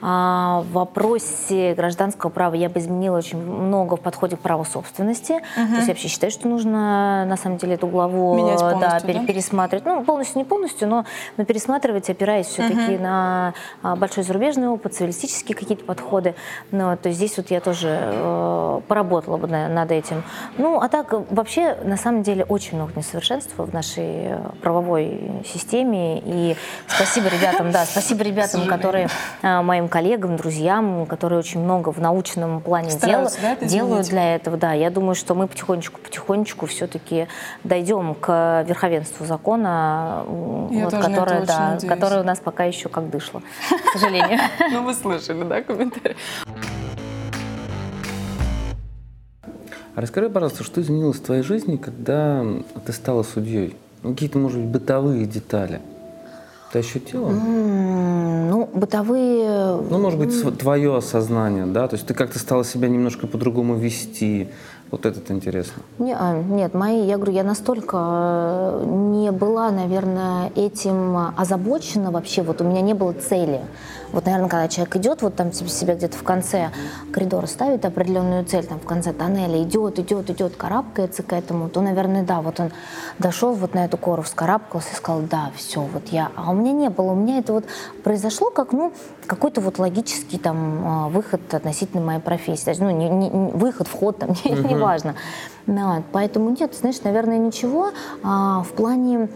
а, в вопросе гражданского права я бы изменила очень много в подходе к праву собственности. То есть я вообще считаю, что нужно на самом деле эту главу да, пере- да? пересматривать. Ну, полностью не полностью, но, но пересматривать, опираясь все-таки на а, большой зарубежный опыт, цивилистические какие-то подходы. Ну, то есть здесь вот я тоже э, поработала бы на- над этим. Ну, а так вообще, на самом деле, очень много несовершенств в нашей э, правовой системе. И спасибо ребятам, да, спасибо ребятам, которые моим коллегам, друзьям, которые очень много в научном плане дел- да, это делают для этого. Да, я думаю, что мы потихонечку-потихонечку все-таки дойдем к верховенству закона, Я вот, которое, да, надеюсь. которое у нас пока еще как дышло, к сожалению. Ну, вы слышали, да, комментарий? А расскажи, пожалуйста, что изменилось в твоей жизни, когда ты стала судьей? Ну, Какие-то, может быть, бытовые детали. Ты ощутила? М, Ну, бытовые... Ну, может быть, св- твое осознание, да? То есть ты как-то стала себя немножко по-другому вести. Вот это интересно. Не, а, нет, мои, я говорю, я настолько э, не была, наверное, этим озабочена вообще, вот у меня не было цели. Вот, наверное, когда человек идет, вот там себе где-то в конце коридора ставит определенную цель, там в конце тоннеля идет, идет, идет, карабкается к этому, то, наверное, да, вот он дошел вот на эту кору, вскарабкался и сказал, да, все, вот я. А у меня не было, у меня это вот произошло как, ну, какой-то вот логический там а, выход относительно моей профессии. То есть, Ну, не, не- не- выход, вход, там, неважно. Ну, вот, поэтому нет, знаешь, наверное, ничего. А, в плане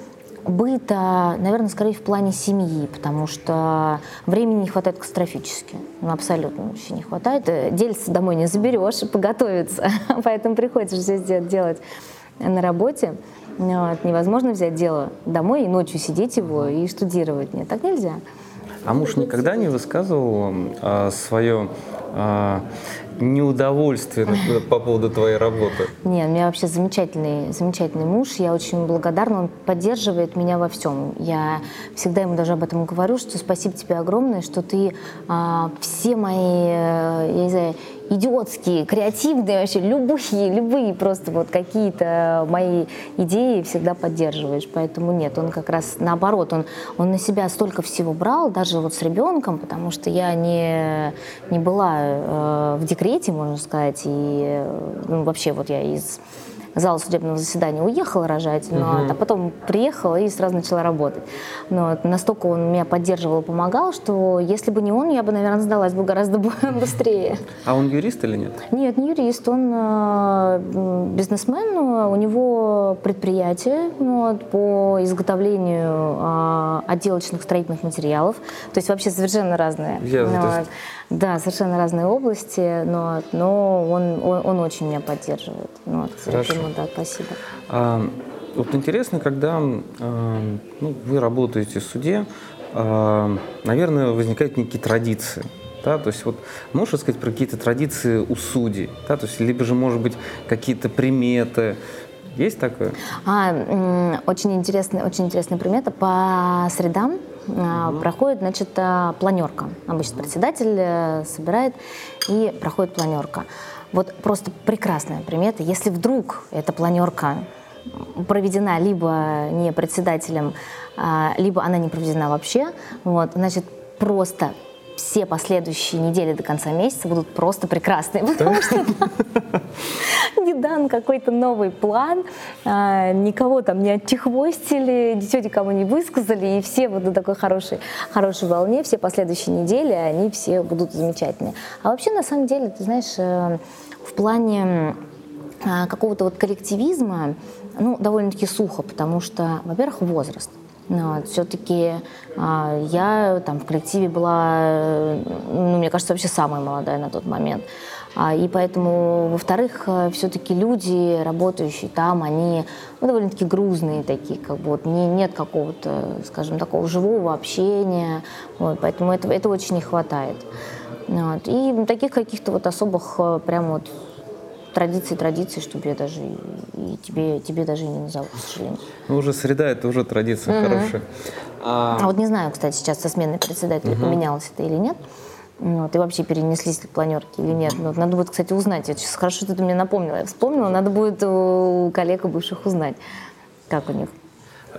быта, наверное, скорее в плане семьи, потому что времени не хватает катастрофически. Ну, абсолютно вообще не хватает. Э, Дельце домой не заберешь, поготовиться. Поэтому приходится все делать на работе. Ну, Вот. Невозможно взять дело домой и ночью сидеть его и штудировать. Нет, так нельзя. А муж никогда не высказывал а, свое а, неудовольствие по поводу твоей работы? Нет, у меня вообще замечательный, замечательный муж. Я очень благодарна. Он поддерживает меня во всем. Я всегда ему даже об этом говорю, что спасибо тебе огромное, что ты а, все мои, э, я не знаю, идиотские, креативные вообще, любые, любые просто вот какие-то мои идеи всегда поддерживаешь. Поэтому нет, он как раз наоборот, он, он на себя столько всего брал, даже вот с ребенком, потому что я не, не была э, в декрете, можно сказать, и э, ну, вообще вот я из зала судебного заседания уехала рожать, но, а потом приехала и сразу начала работать. Но вот настолько он меня поддерживал, помогал, что если бы не он, я бы, наверное, сдалась бы гораздо быстрее. А он юрист или нет? Нет, не юрист, он э, бизнесмен, у него предприятие ну, вот, по изготовлению э, отделочных строительных материалов, то есть вообще совершенно разные. Ясно, вот. Да, совершенно разные области, но, но он, он, он очень меня поддерживает. Ну, вот, Хорошо. поэтому, да, спасибо. А, вот интересно, когда а, ну, вы работаете в суде, а, наверное, возникают некие традиции. Да, то есть вот можешь рассказать про какие-то традиции у судей? Да, то есть либо же, может быть, какие-то приметы. Есть такое? А, очень интересная, очень интересная примета. По средам а, проходит, значит, а, планерка. Обычно председатель э, собирает и проходит планерка. Вот просто прекрасная примета. Если вдруг эта планерка проведена либо не председателем, а, либо она не проведена вообще, вот, значит, просто все последующие недели до конца месяца будут просто прекрасные, потому что не дан какой-то новый план, а, никого там не отчехвостили, ничего никому не высказали, и все вот на такой хорошей, хорошей волне, все последующие недели, они все будут замечательные. А вообще, на самом деле, ты знаешь, э, в плане а, какого-то вот коллективизма, ну, довольно-таки сухо, потому что, во-первых, возраст. Но вот, все-таки а, я там в коллективе была, ну, мне кажется, вообще самая молодая на тот момент. А, и поэтому, во-вторых, э, все-таки люди, работающие там, они ну, довольно-таки грузные такие, как бы вот не, нет какого-то, скажем, такого живого общения. Вот, поэтому этого, этого очень не хватает. Вот. И таких каких-то вот особых э, прям вот традиций, традиций, чтобы я даже и тебе, тебе даже и не назову, к сожалению. Ну, уже среда, это уже традиция mm-hmm. хорошая. А... а вот не знаю, кстати, сейчас со сменой председателя mm-hmm. поменялось это или нет. Вот, и вообще перенеслись ли планерки или нет. Вот, надо будет, кстати, узнать. Это сейчас хорошо, что ты мне напомнила. Я вспомнила, надо будет у коллег бывших узнать, как у них.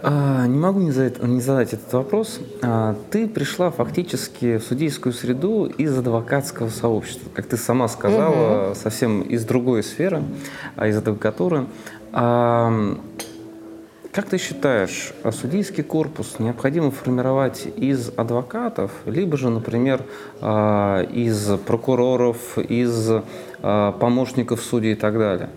А, не могу не задать, не задать этот вопрос. А, ты пришла фактически в судейскую среду из адвокатского сообщества, как ты сама сказала, угу. совсем из другой сферы, а из адвокатуры. Как ты считаешь, судейский корпус необходимо формировать из адвокатов, либо же, например, из прокуроров, из помощников судей и так далее?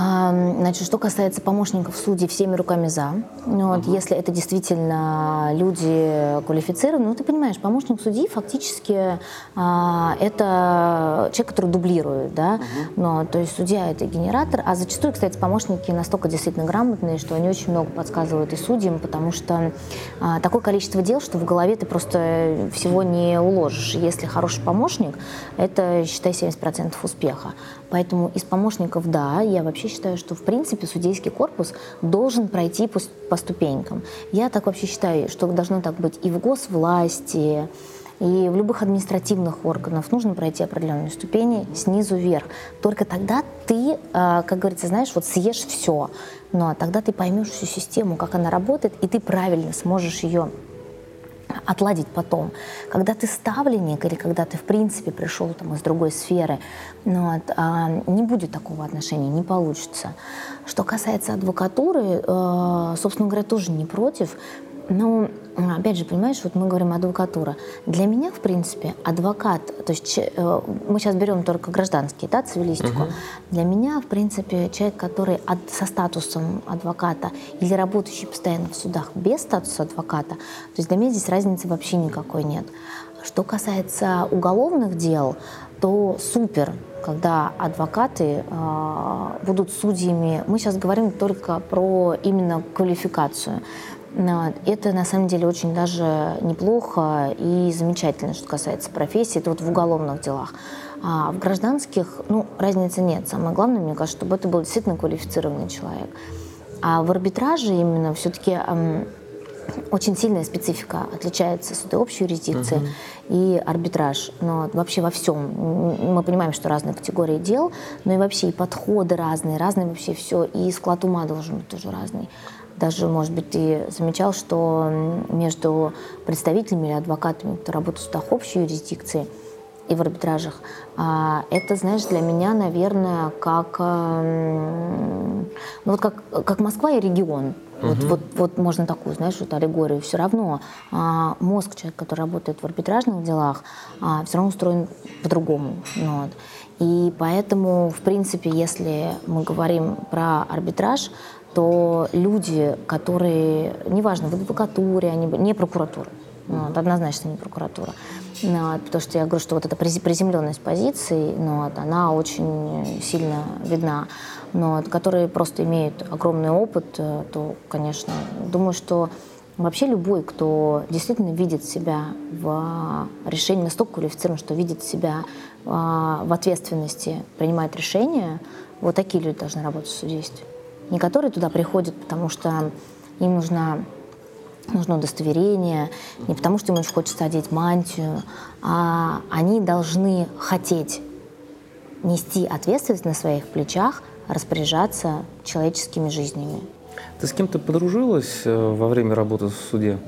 Значит, что касается помощников судей, всеми руками за. Ну, вот, uh-huh. Если это действительно люди квалифицированные, ну ты понимаешь, помощник судьи фактически а, это человек, который дублирует, да. Uh-huh. Но, то есть судья это генератор, а зачастую, кстати, помощники настолько действительно грамотные, что они очень много подсказывают и судьям, потому что а, такое количество дел, что в голове ты просто всего не уложишь. Если хороший помощник, это, считай, 70% успеха. Поэтому из помощников, да, я вообще считаю, что в принципе судейский корпус должен пройти по, по ступенькам. Я так вообще считаю, что должно так быть и в госвласти, и в любых административных органах нужно пройти определенные ступени снизу вверх. Только тогда ты, а, как говорится, знаешь, вот съешь все. Но тогда ты поймешь всю систему, как она работает, и ты правильно сможешь ее отладить потом. Когда ты ставленник или когда ты, в принципе, пришел там из другой сферы, ну, вот, а, не будет такого отношения, не получится. Что касается адвокатуры, э, собственно говоря, тоже не против, ну, опять же, понимаешь, вот мы говорим адвокатура. Для меня, в принципе, адвокат, то есть э, мы сейчас берем только гражданские, да, цивилистику. Угу. Для меня, в принципе, человек, который от, со статусом адвоката или работающий постоянно в судах без статуса адвоката, то есть для меня здесь разницы вообще никакой нет. Что касается уголовных дел, то супер, когда адвокаты э, будут судьями. Мы сейчас говорим только про именно квалификацию. Это на самом деле очень даже неплохо и замечательно, что касается профессии. Это вот в уголовных делах. А в гражданских, ну, разницы нет. Самое главное, мне кажется, чтобы это был действительно квалифицированный человек. А в арбитраже именно все-таки эм, очень сильная специфика отличается суды общей юрисдикции uh-huh. и арбитраж. Но вообще во всем. Мы понимаем, что разные категории дел, но и вообще и подходы разные, разные вообще все. И склад ума должен быть тоже разный. Даже, может быть, ты замечал, что между представителями или адвокатами, кто работают в судах общей юрисдикции и в арбитражах, а, это, знаешь, для меня, наверное, как, ну, вот как, как Москва и регион. Угу. Вот, вот, вот можно такую, знаешь, вот аллегорию. Все равно а, мозг человека, который работает в арбитражных делах, а, все равно устроен по-другому. Ну вот. И поэтому, в принципе, если мы говорим про арбитраж, то люди, которые, неважно, в адвокатуре, они, не прокуратура, вот, однозначно не прокуратура, вот, потому что я говорю, что вот эта приземленность позиций, ну, вот, она очень сильно видна, но вот, которые просто имеют огромный опыт, э, то, конечно, думаю, что вообще любой, кто действительно видит себя в решении, настолько квалифицирован, что видит себя а, в ответственности, принимает решения, вот такие люди должны работать в судействе не которые туда приходят, потому что им нужна нужно удостоверение, не потому что им очень хочется одеть мантию, а они должны хотеть нести ответственность на своих плечах, распоряжаться человеческими жизнями. Ты с кем-то подружилась э, во время работы в суде?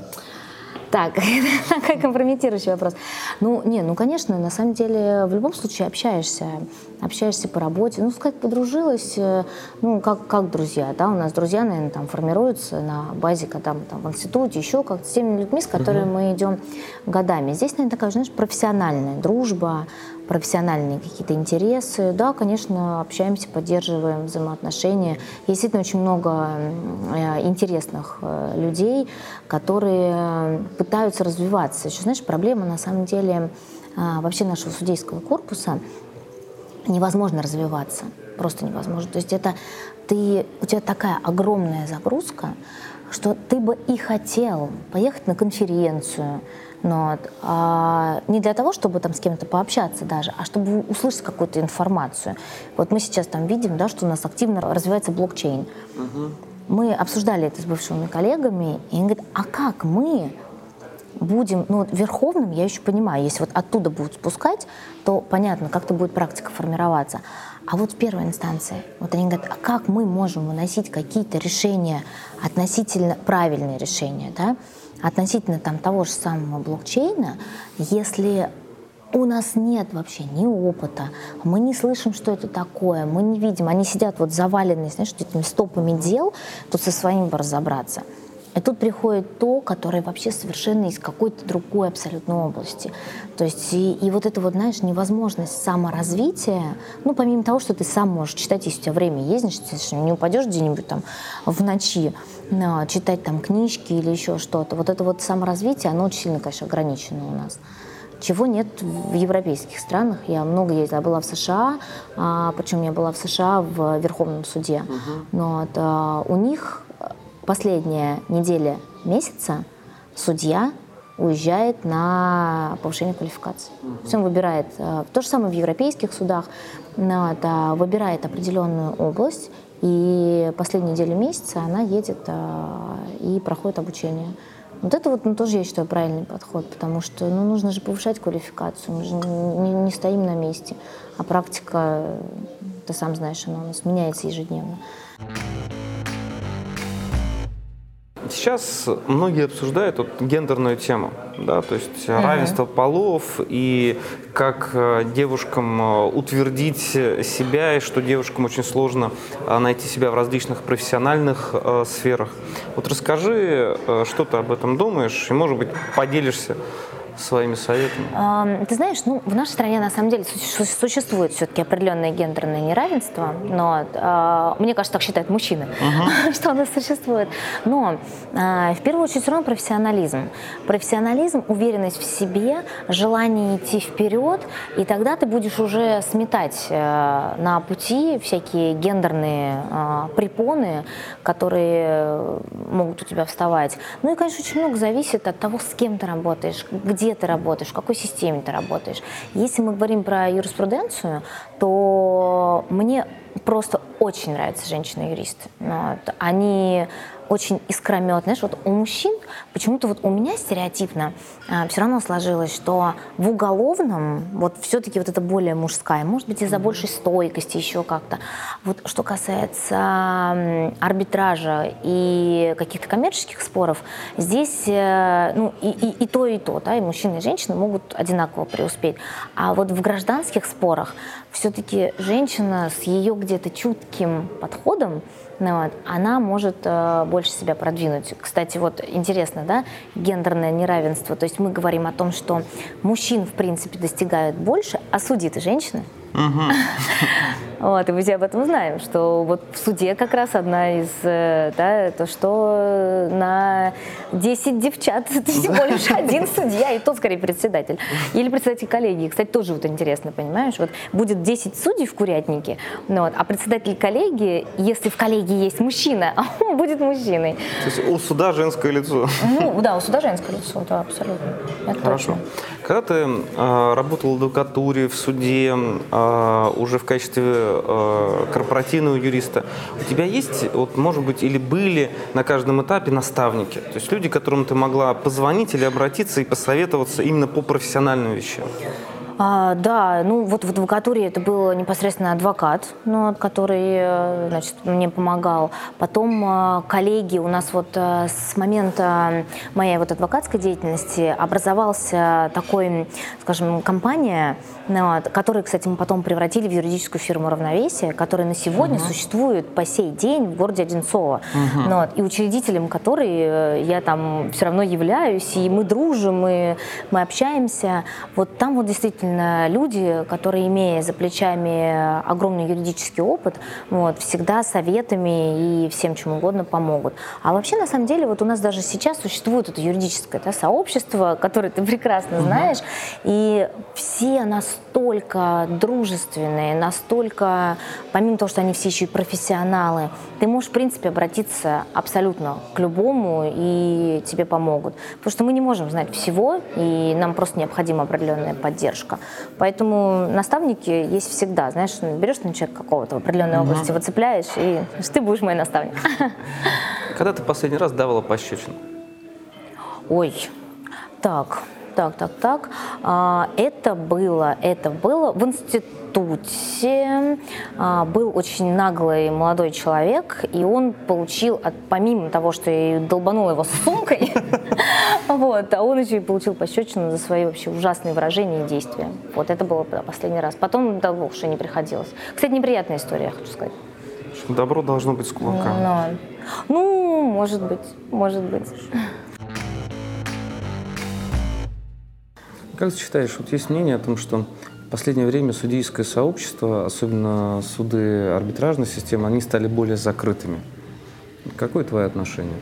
Так, какой компрометирующий вопрос. Ну, не, ну, конечно, на самом деле, в любом случае общаешься, общаешься по работе. Ну, сказать, подружилась, э, ну, как, как друзья, да, у нас друзья, наверное, там формируются на базе, когда мы там в институте, еще как-то с теми людьми, с которыми угу. мы идем годами. Здесь, наверное, такая, знаешь, профессиональная дружба, профессиональные какие-то интересы. Да, конечно, общаемся, поддерживаем взаимоотношения. Действительно очень много э, интересных э, людей, которые пытаются развиваться. Еще, знаешь, проблема на самом деле а, вообще нашего судейского корпуса невозможно развиваться. Просто невозможно. То есть это ты, у тебя такая огромная загрузка, что ты бы и хотел поехать на конференцию, но а, не для того, чтобы там с кем-то пообщаться даже, а чтобы услышать какую-то информацию. Вот мы сейчас там видим, да, что у нас активно развивается блокчейн. Угу. Мы обсуждали это с бывшими коллегами, и они говорят, а как мы будем, ну, верховным, я еще понимаю, если вот оттуда будут спускать, то понятно, как-то будет практика формироваться. А вот в первой инстанции, вот они говорят, а как мы можем выносить какие-то решения, относительно правильные решения, да, относительно там того же самого блокчейна, если у нас нет вообще ни опыта, мы не слышим, что это такое, мы не видим, они сидят вот заваленные, знаешь, этими стопами дел, тут со своим бы разобраться. И тут приходит то, которое вообще совершенно из какой-то другой абсолютно области. То есть и, и вот это вот, знаешь, невозможность саморазвития, ну, помимо того, что ты сам можешь читать, если у тебя время есть, не упадешь где-нибудь там в ночи, читать там книжки или еще что-то. Вот это вот саморазвитие, оно очень сильно, конечно, ограничено у нас чего нет в европейских странах. Я много ездила, была в США, а, причем я была в США в Верховном суде. Uh-huh. Но а, у них последняя неделя месяца судья уезжает на повышение квалификации. Uh-huh. То есть он выбирает, то же самое в европейских судах, да, выбирает определенную область, и последнюю неделю месяца она едет а, и проходит обучение. Вот это вот ну, тоже, я считаю, правильный подход, потому что ну, нужно же повышать квалификацию, мы же не, не стоим на месте, а практика, ты сам знаешь, она у нас меняется ежедневно. Сейчас многие обсуждают вот гендерную тему, да, то есть mm-hmm. равенство полов и как э, девушкам э, утвердить себя и что девушкам очень сложно э, найти себя в различных профессиональных сферах. Вот расскажи, что ты об этом думаешь и, может быть, поделишься своими советами? Ты знаешь, ну, в нашей стране на самом деле существует все-таки определенное гендерное неравенство, но э, мне кажется, так считают мужчины, uh-huh. что оно существует. Но э, в первую очередь все равно профессионализм. Профессионализм, уверенность в себе, желание идти вперед, и тогда ты будешь уже сметать э, на пути всякие гендерные препоны, которые могут у тебя вставать. Ну и, конечно, очень много зависит от того, с кем ты работаешь, где где ты работаешь, в какой системе ты работаешь. Если мы говорим про юриспруденцию, то мне просто очень нравятся женщины-юристы. Вот. Они очень искрометные. Знаешь, вот у мужчин почему-то вот у меня стереотипно э, все равно сложилось, что в уголовном вот все-таки вот это более мужская, может быть из-за mm-hmm. большей стойкости еще как-то. Вот что касается арбитража и каких-то коммерческих споров, здесь э, ну и, и, и то и то, да, и мужчины и женщины могут одинаково преуспеть. А вот в гражданских спорах все-таки женщина с ее где-то чутким подходом ну, вот, она может э, больше себя продвинуть. Кстати, вот интересно, да, гендерное неравенство. То есть мы говорим о том, что мужчин, в принципе, достигают больше, а судьи-то женщины. Вот, и мы все об этом знаем, что вот в суде как раз одна из, э, да, то, что на 10 девчат всего лишь один судья, и тот скорее председатель. Или председатель коллегии. Кстати, тоже вот интересно, понимаешь, вот будет 10 судей в курятнике, ну, вот, а председатель коллегии, если в коллегии есть мужчина, он будет мужчиной. То есть у суда женское лицо. Ну, да, у суда женское лицо, да, абсолютно. Это Хорошо. Точно. Когда ты э, работал в адвокатуре, в суде, э, уже в качестве э, корпоративного юриста, у тебя есть, вот, может быть, или были на каждом этапе наставники? То есть люди, которым ты могла позвонить или обратиться и посоветоваться именно по профессиональным вещам? А, да, ну вот в адвокатуре это был непосредственно адвокат, ну, который э, значит, мне помогал. Потом а, коллеги, у нас вот а, с момента моей вот адвокатской деятельности образовался такой, скажем, компания, ну, вот, которую, кстати, мы потом превратили в юридическую фирму «Равновесие», которая на сегодня uh-huh. существует по сей день в городе Одинцово. Uh-huh. Ну, вот, и учредителем которой э, я там все равно являюсь, и мы дружим, и мы общаемся. Вот там вот действительно действительно люди, которые, имея за плечами огромный юридический опыт, вот, всегда советами и всем чем угодно помогут. А вообще, на самом деле, вот у нас даже сейчас существует это юридическое да, сообщество, которое ты прекрасно знаешь, угу. и все настолько дружественные, настолько, помимо того, что они все еще и профессионалы, ты можешь, в принципе, обратиться абсолютно к любому, и тебе помогут. Потому что мы не можем знать всего, и нам просто необходима определенная поддержка. Поэтому наставники есть всегда. Знаешь, ну, берешь на человека какого-то в определенной угу. области, выцепляешь, и ты будешь мой наставник. Когда ты последний раз давала пощечину? Ой, так, так, так, так. А, это было, это было в институте. А, был очень наглый молодой человек, и он получил, от, помимо того, что я долбанула его сумкой, вот, а он еще и получил пощечину за свои вообще ужасные выражения и действия. Вот это было последний раз. Потом, да, уже не приходилось. Кстати, неприятная история, я хочу сказать. Добро должно быть с кулака. Ну, может быть, может быть. Как ты считаешь, вот есть мнение о том, что в последнее время судейское сообщество, особенно суды арбитражной системы, они стали более закрытыми. Какое твое отношение?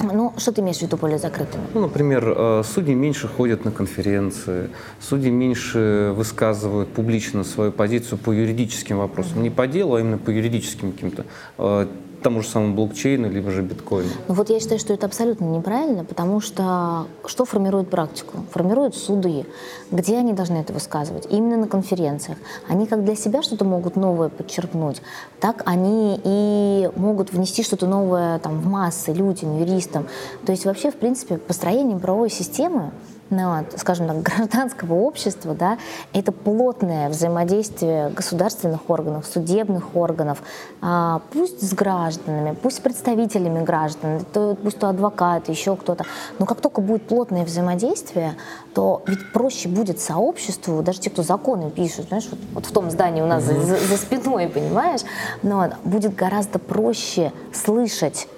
Ну, что ты имеешь в виду более закрытыми? Ну, например, э, судьи меньше ходят на конференции, судьи меньше высказывают публично свою позицию по юридическим вопросам. Не по делу, а именно по юридическим каким-то э, тому же самому блокчейну, либо же биткоину? Ну вот я считаю, что это абсолютно неправильно, потому что что формирует практику? Формируют суды. Где они должны это высказывать? Именно на конференциях. Они как для себя что-то могут новое подчеркнуть, так они и могут внести что-то новое там, в массы людям, юристам. То есть вообще, в принципе, построением правовой системы ну, скажем так, гражданского общества, да, это плотное взаимодействие государственных органов, судебных органов, а, пусть с гражданами, пусть с представителями граждан, то, пусть то адвокаты, еще кто-то. Но как только будет плотное взаимодействие, то ведь проще будет сообществу, даже те, кто законы пишут, знаешь, вот, вот в том здании у нас за, за спиной, понимаешь, но будет гораздо проще слышать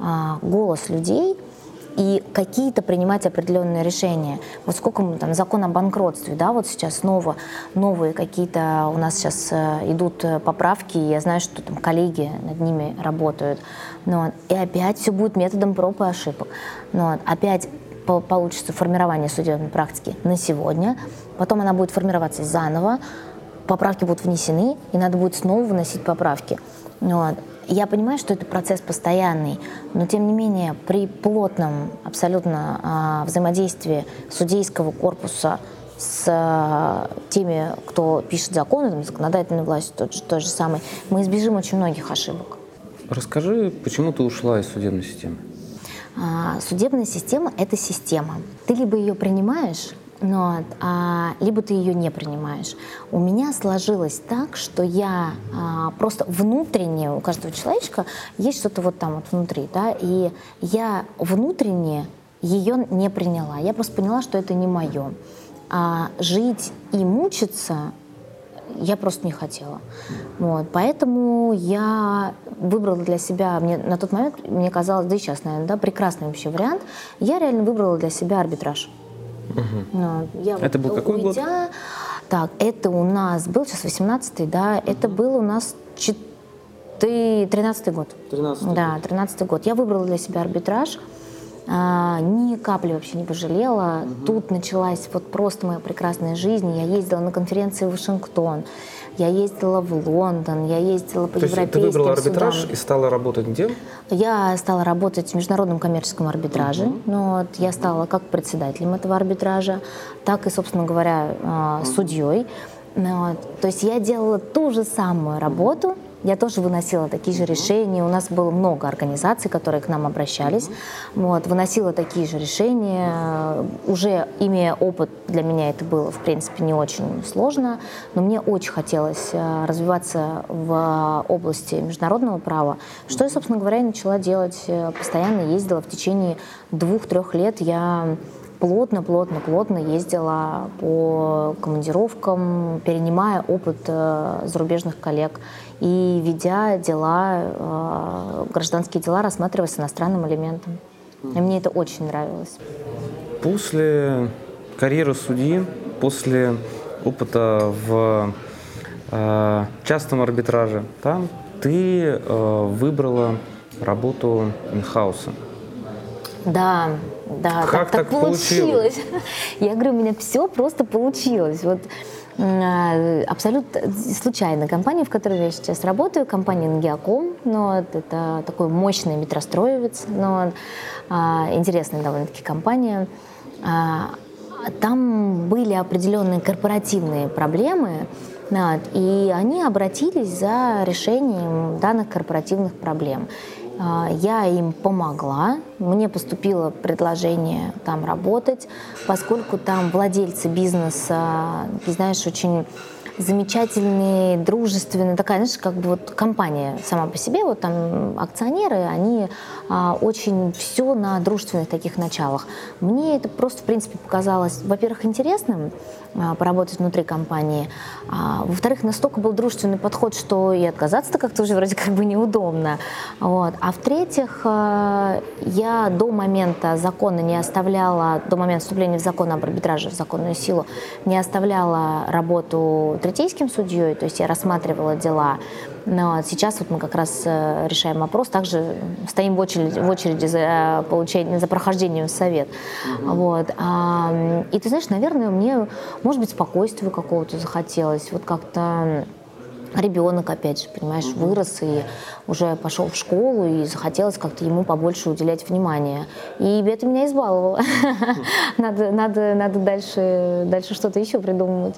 а, голос людей, и какие-то принимать определенные решения. Вот сколько мы там, закон о банкротстве, да, вот сейчас снова новые какие-то у нас сейчас э, идут э, поправки, я знаю, что там коллеги над ними работают. Но, и опять все будет методом проб и ошибок. Но опять получится формирование судебной практики на сегодня, потом она будет формироваться заново, поправки будут внесены, и надо будет снова вносить поправки. Вот. Я понимаю, что это процесс постоянный, но тем не менее при плотном абсолютно а, взаимодействии судейского корпуса с а, теми, кто пишет законы, там, законодательной властью, тот же, тот же самый, мы избежим очень многих ошибок. Расскажи, почему ты ушла из судебной системы? А, судебная система — это система. Ты либо ее принимаешь, но, а, либо ты ее не принимаешь. У меня сложилось так, что я а, просто внутренне, у каждого человечка есть что-то вот там вот внутри, да, и я внутренне ее не приняла. Я просто поняла, что это не мое. А жить и мучиться я просто не хотела. Вот, поэтому я выбрала для себя, мне на тот момент мне казалось, да и сейчас, наверное, да, прекрасный вообще вариант, я реально выбрала для себя арбитраж. Угу. Я это был какой уйдя, год? Так, это у нас был сейчас 18-й, да, угу. это был у нас 13-й год. 13 Да, 13-й год. Я выбрала для себя арбитраж. А, ни капли вообще не пожалела. Угу. Тут началась вот просто моя прекрасная жизнь. Я ездила на конференции в Вашингтон. Я ездила в Лондон, я ездила по То европейским ты выбрала арбитраж судам. и стала работать где? Я стала работать в международном коммерческом арбитраже. Uh-huh. Ну, вот, я стала как председателем этого арбитража, так и, собственно говоря, uh-huh. судьей. Ну, вот, то есть я делала ту же самую работу, я тоже выносила такие же решения. У нас было много организаций, которые к нам обращались. Вот, выносила такие же решения. Уже имея опыт, для меня это было, в принципе, не очень сложно. Но мне очень хотелось э, развиваться в области международного права, что я, собственно говоря, и начала делать. Э, постоянно ездила в течение двух-трех лет. Я плотно, плотно, плотно ездила по командировкам, перенимая опыт э, зарубежных коллег и ведя дела, э, гражданские дела, рассматривая с иностранным элементом. И мне это очень нравилось. После карьеры судьи, после опыта в э, частном арбитраже, там ты э, выбрала работу инхауса. Да, да, как так, так получилось. получилось. Я говорю, у меня все просто получилось. Вот абсолютно случайно. Компания, в которой я сейчас работаю, компания Нгиаком, но это такой мощный метростроевец, но а, интересная довольно-таки компания. А, там были определенные корпоративные проблемы, и они обратились за решением данных корпоративных проблем. А, я им помогла, мне поступило предложение там работать, поскольку там владельцы бизнеса, знаешь, очень замечательные, дружественные, такая, знаешь, как бы вот компания сама по себе, вот там акционеры, они а, очень все на дружественных таких началах. Мне это просто, в принципе, показалось, во-первых, интересным, а, поработать внутри компании. А, во-вторых, настолько был дружественный подход, что и отказаться-то как-то уже вроде как бы неудобно. Вот. А в-третьих, а, я до момента закона не оставляла, до момента вступления в закон об арбитраже, в законную силу, не оставляла работу третейским судьей, то есть я рассматривала дела но сейчас вот мы как раз э, решаем вопрос, также стоим в очереди, в очереди за, получение, за прохождением в совет. Вот. А, и ты знаешь, наверное, мне, может быть, спокойствия какого-то захотелось, вот как-то ребенок, опять же, понимаешь, вырос и уже пошел в школу, и захотелось как-то ему побольше уделять внимание. И это меня избаловало. надо, надо, надо дальше, дальше что-то еще придумывать.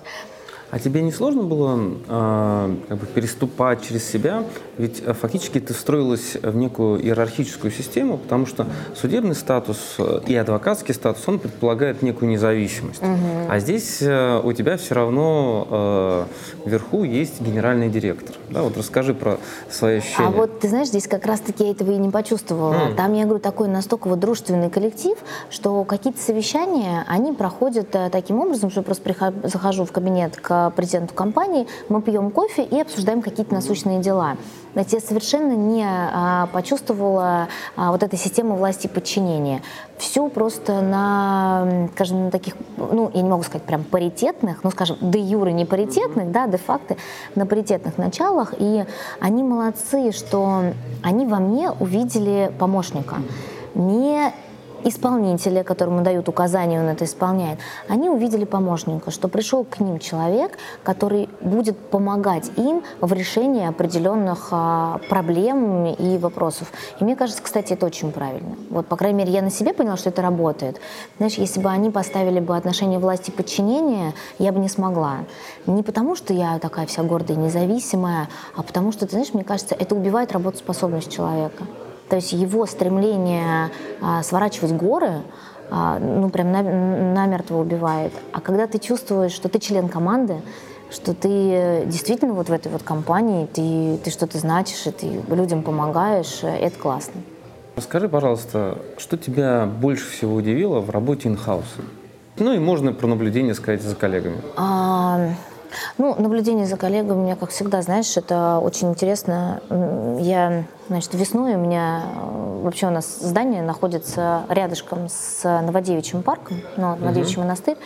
А тебе не сложно было э, как бы переступать через себя? Ведь э, фактически ты встроилась в некую иерархическую систему, потому что судебный статус э, и адвокатский статус, он предполагает некую независимость. Угу. А здесь э, у тебя все равно э, вверху есть генеральный директор. Да, вот расскажи про свои ощущения. А вот ты знаешь, здесь как раз-таки я этого и не почувствовала. Mm. Там, я говорю, такой настолько вот дружественный коллектив, что какие-то совещания, они проходят таким образом, что просто прихожу, захожу в кабинет к президенту компании, мы пьем кофе и обсуждаем какие-то насущные дела. Знаете, я совершенно не а, почувствовала а, вот этой системы власти и подчинения. Все просто на, скажем, на таких, ну, я не могу сказать прям паритетных, ну, скажем, де юры не паритетных, да, де факто на паритетных началах. И они молодцы, что они во мне увидели помощника. Не исполнителя, которому дают указания, он это исполняет, они увидели помощника, что пришел к ним человек, который будет помогать им в решении определенных а, проблем и вопросов. И мне кажется, кстати, это очень правильно. Вот, по крайней мере, я на себе поняла, что это работает. Знаешь, если бы они поставили бы отношения власти подчинения, я бы не смогла. Не потому, что я такая вся гордая и независимая, а потому что, ты знаешь, мне кажется, это убивает работоспособность человека. То есть его стремление а, сворачивать горы, а, ну прям на, намертво убивает. А когда ты чувствуешь, что ты член команды, что ты действительно вот в этой вот компании, ты, ты что-то значишь, и ты людям помогаешь, это классно. Расскажи, пожалуйста, что тебя больше всего удивило в работе инхауса? Ну и можно про наблюдение сказать за коллегами. А, ну, наблюдение за коллегами у меня, как всегда, знаешь, это очень интересно. Я, значит, весной у меня э, вообще у нас здание находится рядышком с Новодевичьим парком, ну, Новодевичий угу. монастырь.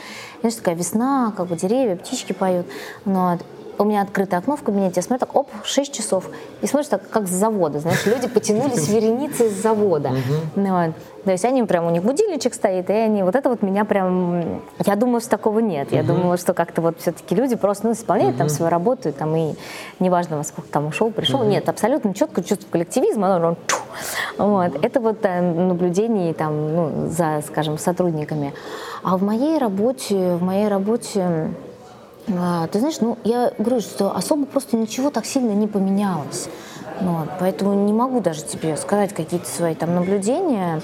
Знаешь, такая весна, как бы деревья, птички поют. Но у меня открытое окно в кабинете, я смотрю, так, оп, 6 часов. И смотришь, так, как с завода, знаешь, люди потянулись вереницы с завода. Ну, вот. То есть они прям, у них будильничек стоит, и они, вот это вот меня прям, я думаю, что такого нет. Я думала, что как-то вот все-таки люди просто ну, исполняют там свою работу, и, там, и неважно, во сколько там ушел, пришел. Нет, абсолютно четко чувство коллективизма, оно, вот. Это вот э, наблюдение там, ну, за, скажем, сотрудниками. А в моей работе, в моей работе А, ты знаешь, ну, я говорю, что особо просто ничего так сильно не поменялось. Вот, поэтому не могу даже тебе сказать какие-то свои там наблюдения.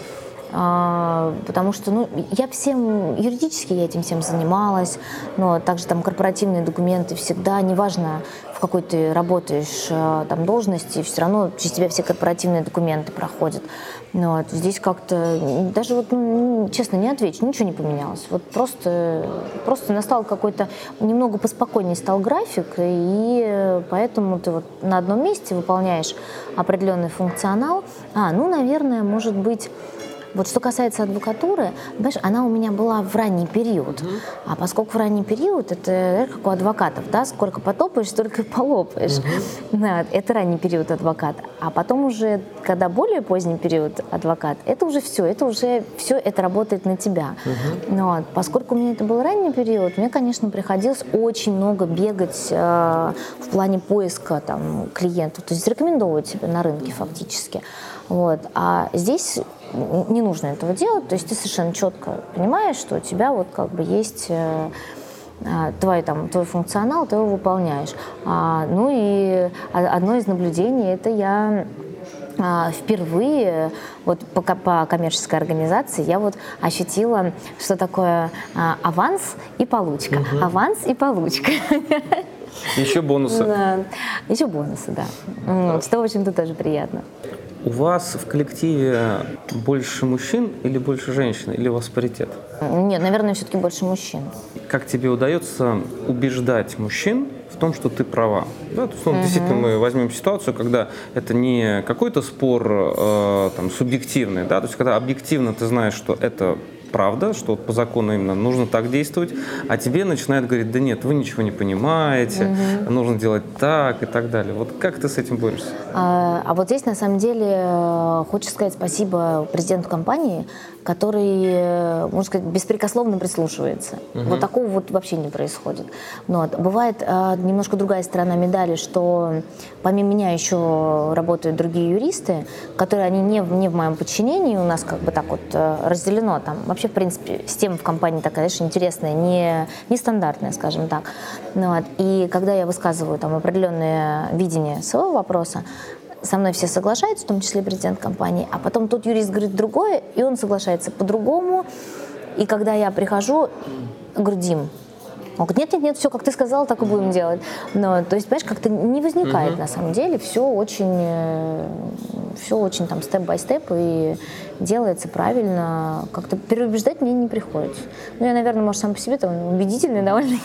А, потому что, ну, я всем, юридически я этим всем занималась, но также там корпоративные документы всегда, неважно, в какой ты работаешь а, там должности, все равно через тебя все корпоративные документы проходят. Ну, вот, здесь как-то, даже вот, ну, честно, не отвечу, ничего не поменялось. Вот просто, просто настал какой-то, немного поспокойнее стал график, и поэтому ты вот на одном месте выполняешь определенный функционал. А, ну, наверное, может быть, вот что касается адвокатуры, понимаешь, она у меня была в ранний период. Угу. А поскольку в ранний период, это как у адвокатов, да, сколько потопаешь, столько и полопаешь. Угу. Да, это ранний период адвоката. А потом уже, когда более поздний период адвокат, это уже все, это уже все это работает на тебя. Угу. Но поскольку у меня это был ранний период, мне, конечно, приходилось очень много бегать э, в плане поиска там, клиентов, то есть рекомендовать себя на рынке фактически. Вот. А здесь не нужно этого делать, то есть ты совершенно четко понимаешь, что у тебя вот как бы есть э, а, твой, там, твой функционал, ты его выполняешь. А, ну и одно из наблюдений, это я а, впервые вот по, по коммерческой организации я вот ощутила, что такое а, аванс и получка. Угу. Аванс и получка. Еще бонусы. Да. Еще бонусы, да. Что, в общем-то, тоже приятно. У вас в коллективе больше мужчин или больше женщин, или у вас паритет? Нет, наверное, все-таки больше мужчин. Как тебе удается убеждать мужчин в том, что ты права? Да, то есть, ну, угу. действительно, мы возьмем ситуацию, когда это не какой-то спор э, там, субъективный, да, то есть когда объективно ты знаешь, что это правда, что по закону именно нужно так действовать, а тебе начинают говорить, да нет, вы ничего не понимаете, угу. нужно делать так и так далее. Вот как ты с этим борешься? А, а вот здесь на самом деле э, хочется сказать спасибо президенту компании, который, э, можно сказать, беспрекословно прислушивается. Угу. Вот такого вот вообще не происходит. Но вот. Бывает а, немножко другая сторона медали, что помимо меня еще работают другие юристы, которые они не, не в моем подчинении, у нас как бы так вот э, разделено там. Вообще, в принципе, система в компании такая, знаешь, интересная, не, нестандартная, скажем так. Ну, вот. И когда я высказываю там определенное видение своего вопроса, со мной все соглашаются, в том числе президент компании, а потом тут юрист говорит другое, и он соглашается по-другому. И когда я прихожу, говорю, Дим, он говорит, нет, нет, нет, все, как ты сказал, так и будем делать. Но, то есть, понимаешь, как-то не возникает угу. на самом деле, все очень, э, все очень там степ-бай-степ и делается правильно. Как-то переубеждать мне не приходится. Ну, я, наверное, может, сам по себе там убедительный довольно.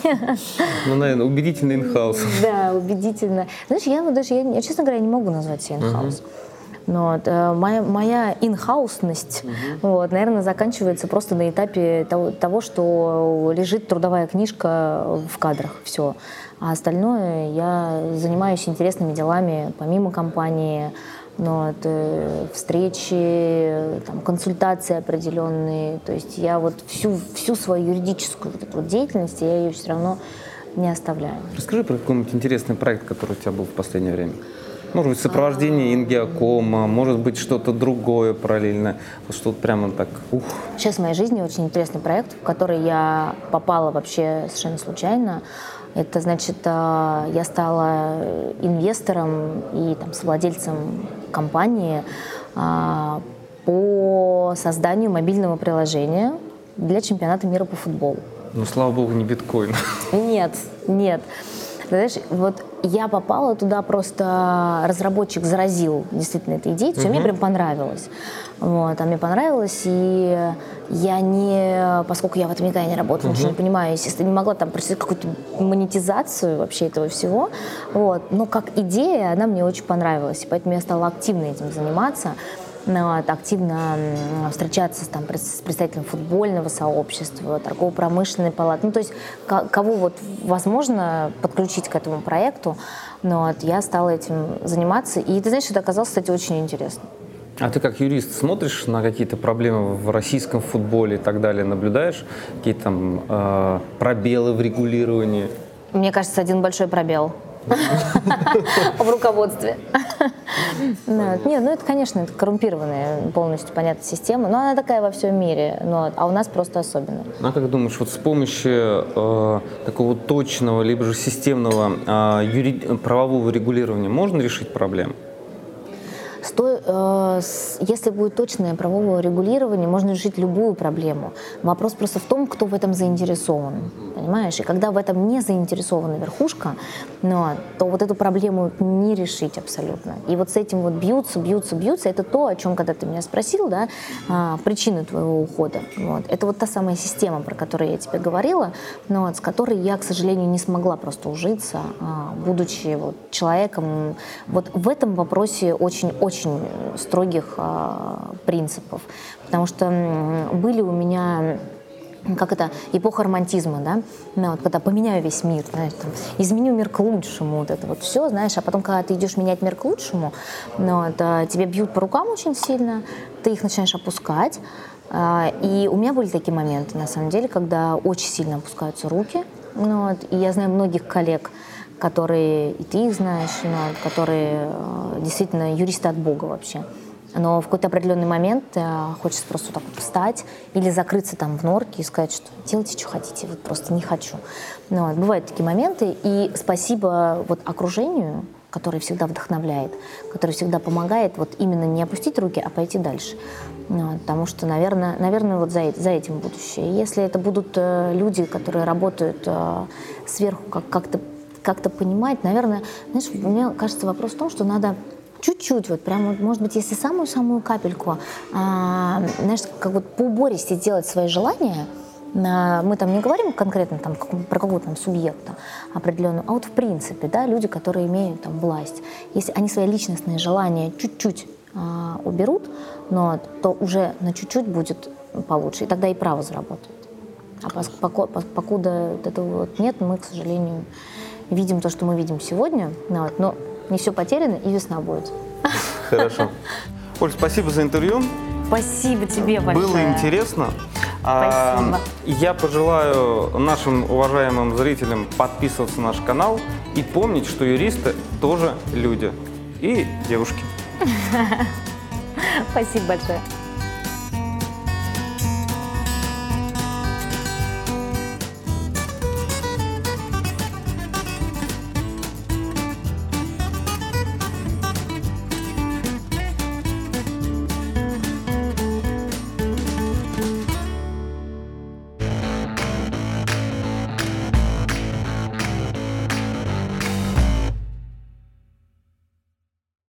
Ну, наверное, убедительный инхаус. Да, убедительно. Знаешь, я даже, я, честно говоря, не могу назвать себя инхаус. Угу. Но вот, э, моя, моя инхаусность, угу. вот, наверное, заканчивается просто на этапе того, того, что лежит трудовая книжка в кадрах. Все. А остальное я занимаюсь интересными делами помимо компании, но вот, э, встречи, там, консультации определенные. То есть я вот всю, всю свою юридическую вот эту вот деятельность, я ее все равно не оставляю. Расскажи про какой-нибудь интересный проект, который у тебя был в последнее время. Может быть, сопровождение ингиакома, может быть, что-то другое параллельно. Вот что-то прямо так, ух. Сейчас в моей жизни очень интересный проект, в который я попала вообще совершенно случайно. Это значит, э, я стала инвестором и там, совладельцем компании а, по созданию мобильного приложения для чемпионата мира по футболу. Ну, слава богу, не биткоин. Нет, нет. Знаешь, вот я попала туда, просто разработчик заразил действительно этой идеей, все, угу. мне прям понравилось. Вот, а мне понравилось, и я не, поскольку я в этом никогда не работала, угу. ничего не понимаю, естественно, не могла там просить какую-то монетизацию вообще этого всего, вот, но как идея она мне очень понравилась, поэтому я стала активно этим заниматься активно встречаться там, с представителем футбольного сообщества, торгово-промышленной палаты. Ну, то есть кого вот возможно подключить к этому проекту. Но вот, я стала этим заниматься. И ты знаешь, это оказалось, кстати, очень интересно. А ты как юрист смотришь на какие-то проблемы в российском футболе и так далее, наблюдаешь какие-то там э, пробелы в регулировании? Мне кажется, один большой пробел в руководстве. Не, ну это, конечно, это коррумпированная полностью, понятная система, но она такая во всем мире, но, а у нас просто особенно. Ну, а как думаешь, вот с помощью э, такого точного либо же системного э, правового регулирования можно решить проблему? Сто, э, с- если будет точное правовое регулирование, можно решить любую проблему. Вопрос просто в том, кто в этом заинтересован. Понимаешь? И когда в этом не заинтересована верхушка, но, то вот эту проблему не решить абсолютно. И вот с этим вот бьются, бьются, бьются. Это то, о чем когда ты меня спросил, да, а, причины твоего ухода. Вот. Это вот та самая система, про которую я тебе говорила, но вот, с которой я, к сожалению, не смогла просто ужиться, а, будучи вот человеком вот в этом вопросе очень-очень строгих а, принципов. Потому что были у меня как это, эпоха романтизма, да, ну, вот, когда поменяю весь мир, знаешь, там, изменю мир к лучшему, вот это вот все, знаешь, а потом, когда ты идешь менять мир к лучшему, ну, вот, а, тебя бьют по рукам очень сильно, ты их начинаешь опускать, а, и у меня были такие моменты, на самом деле, когда очень сильно опускаются руки, ну, вот, и я знаю многих коллег, которые, и ты знаешь, ну, вот, которые э, действительно юристы от Бога вообще, но в какой-то определенный момент э, хочется просто так вот встать или закрыться там в норке и сказать, что делайте, что хотите, вот просто не хочу. Ну, вот, бывают такие моменты, и спасибо вот окружению, которое всегда вдохновляет, которое всегда помогает вот именно не опустить руки, а пойти дальше. Ну, вот, потому что, наверное, наверное вот за, за этим будущее. Если это будут э, люди, которые работают э, сверху, как, как-то как-то понимать, наверное, знаешь, мне кажется, вопрос в том, что надо чуть-чуть, вот прям, вот, может быть, если самую-самую капельку, а, знаешь, как вот по убористе сделать свои желания, на- мы там не говорим конкретно там, как- про какого-то там субъекта определенного, а вот в принципе, да, люди, которые имеют там власть, если они свои личностные желания чуть-чуть а, уберут, но то уже на чуть-чуть будет получше, и тогда и право заработает. А пос- поко- пос- покуда этого вот нет, мы, к сожалению, видим то, что мы видим сегодня, ну вот, но не все потеряно, и весна будет. Хорошо. Оль, спасибо за интервью. Спасибо тебе большое. Было интересно. А, Спасибо. Я пожелаю нашим уважаемым зрителям подписываться на наш канал и помнить, что юристы тоже люди и девушки. Спасибо большое.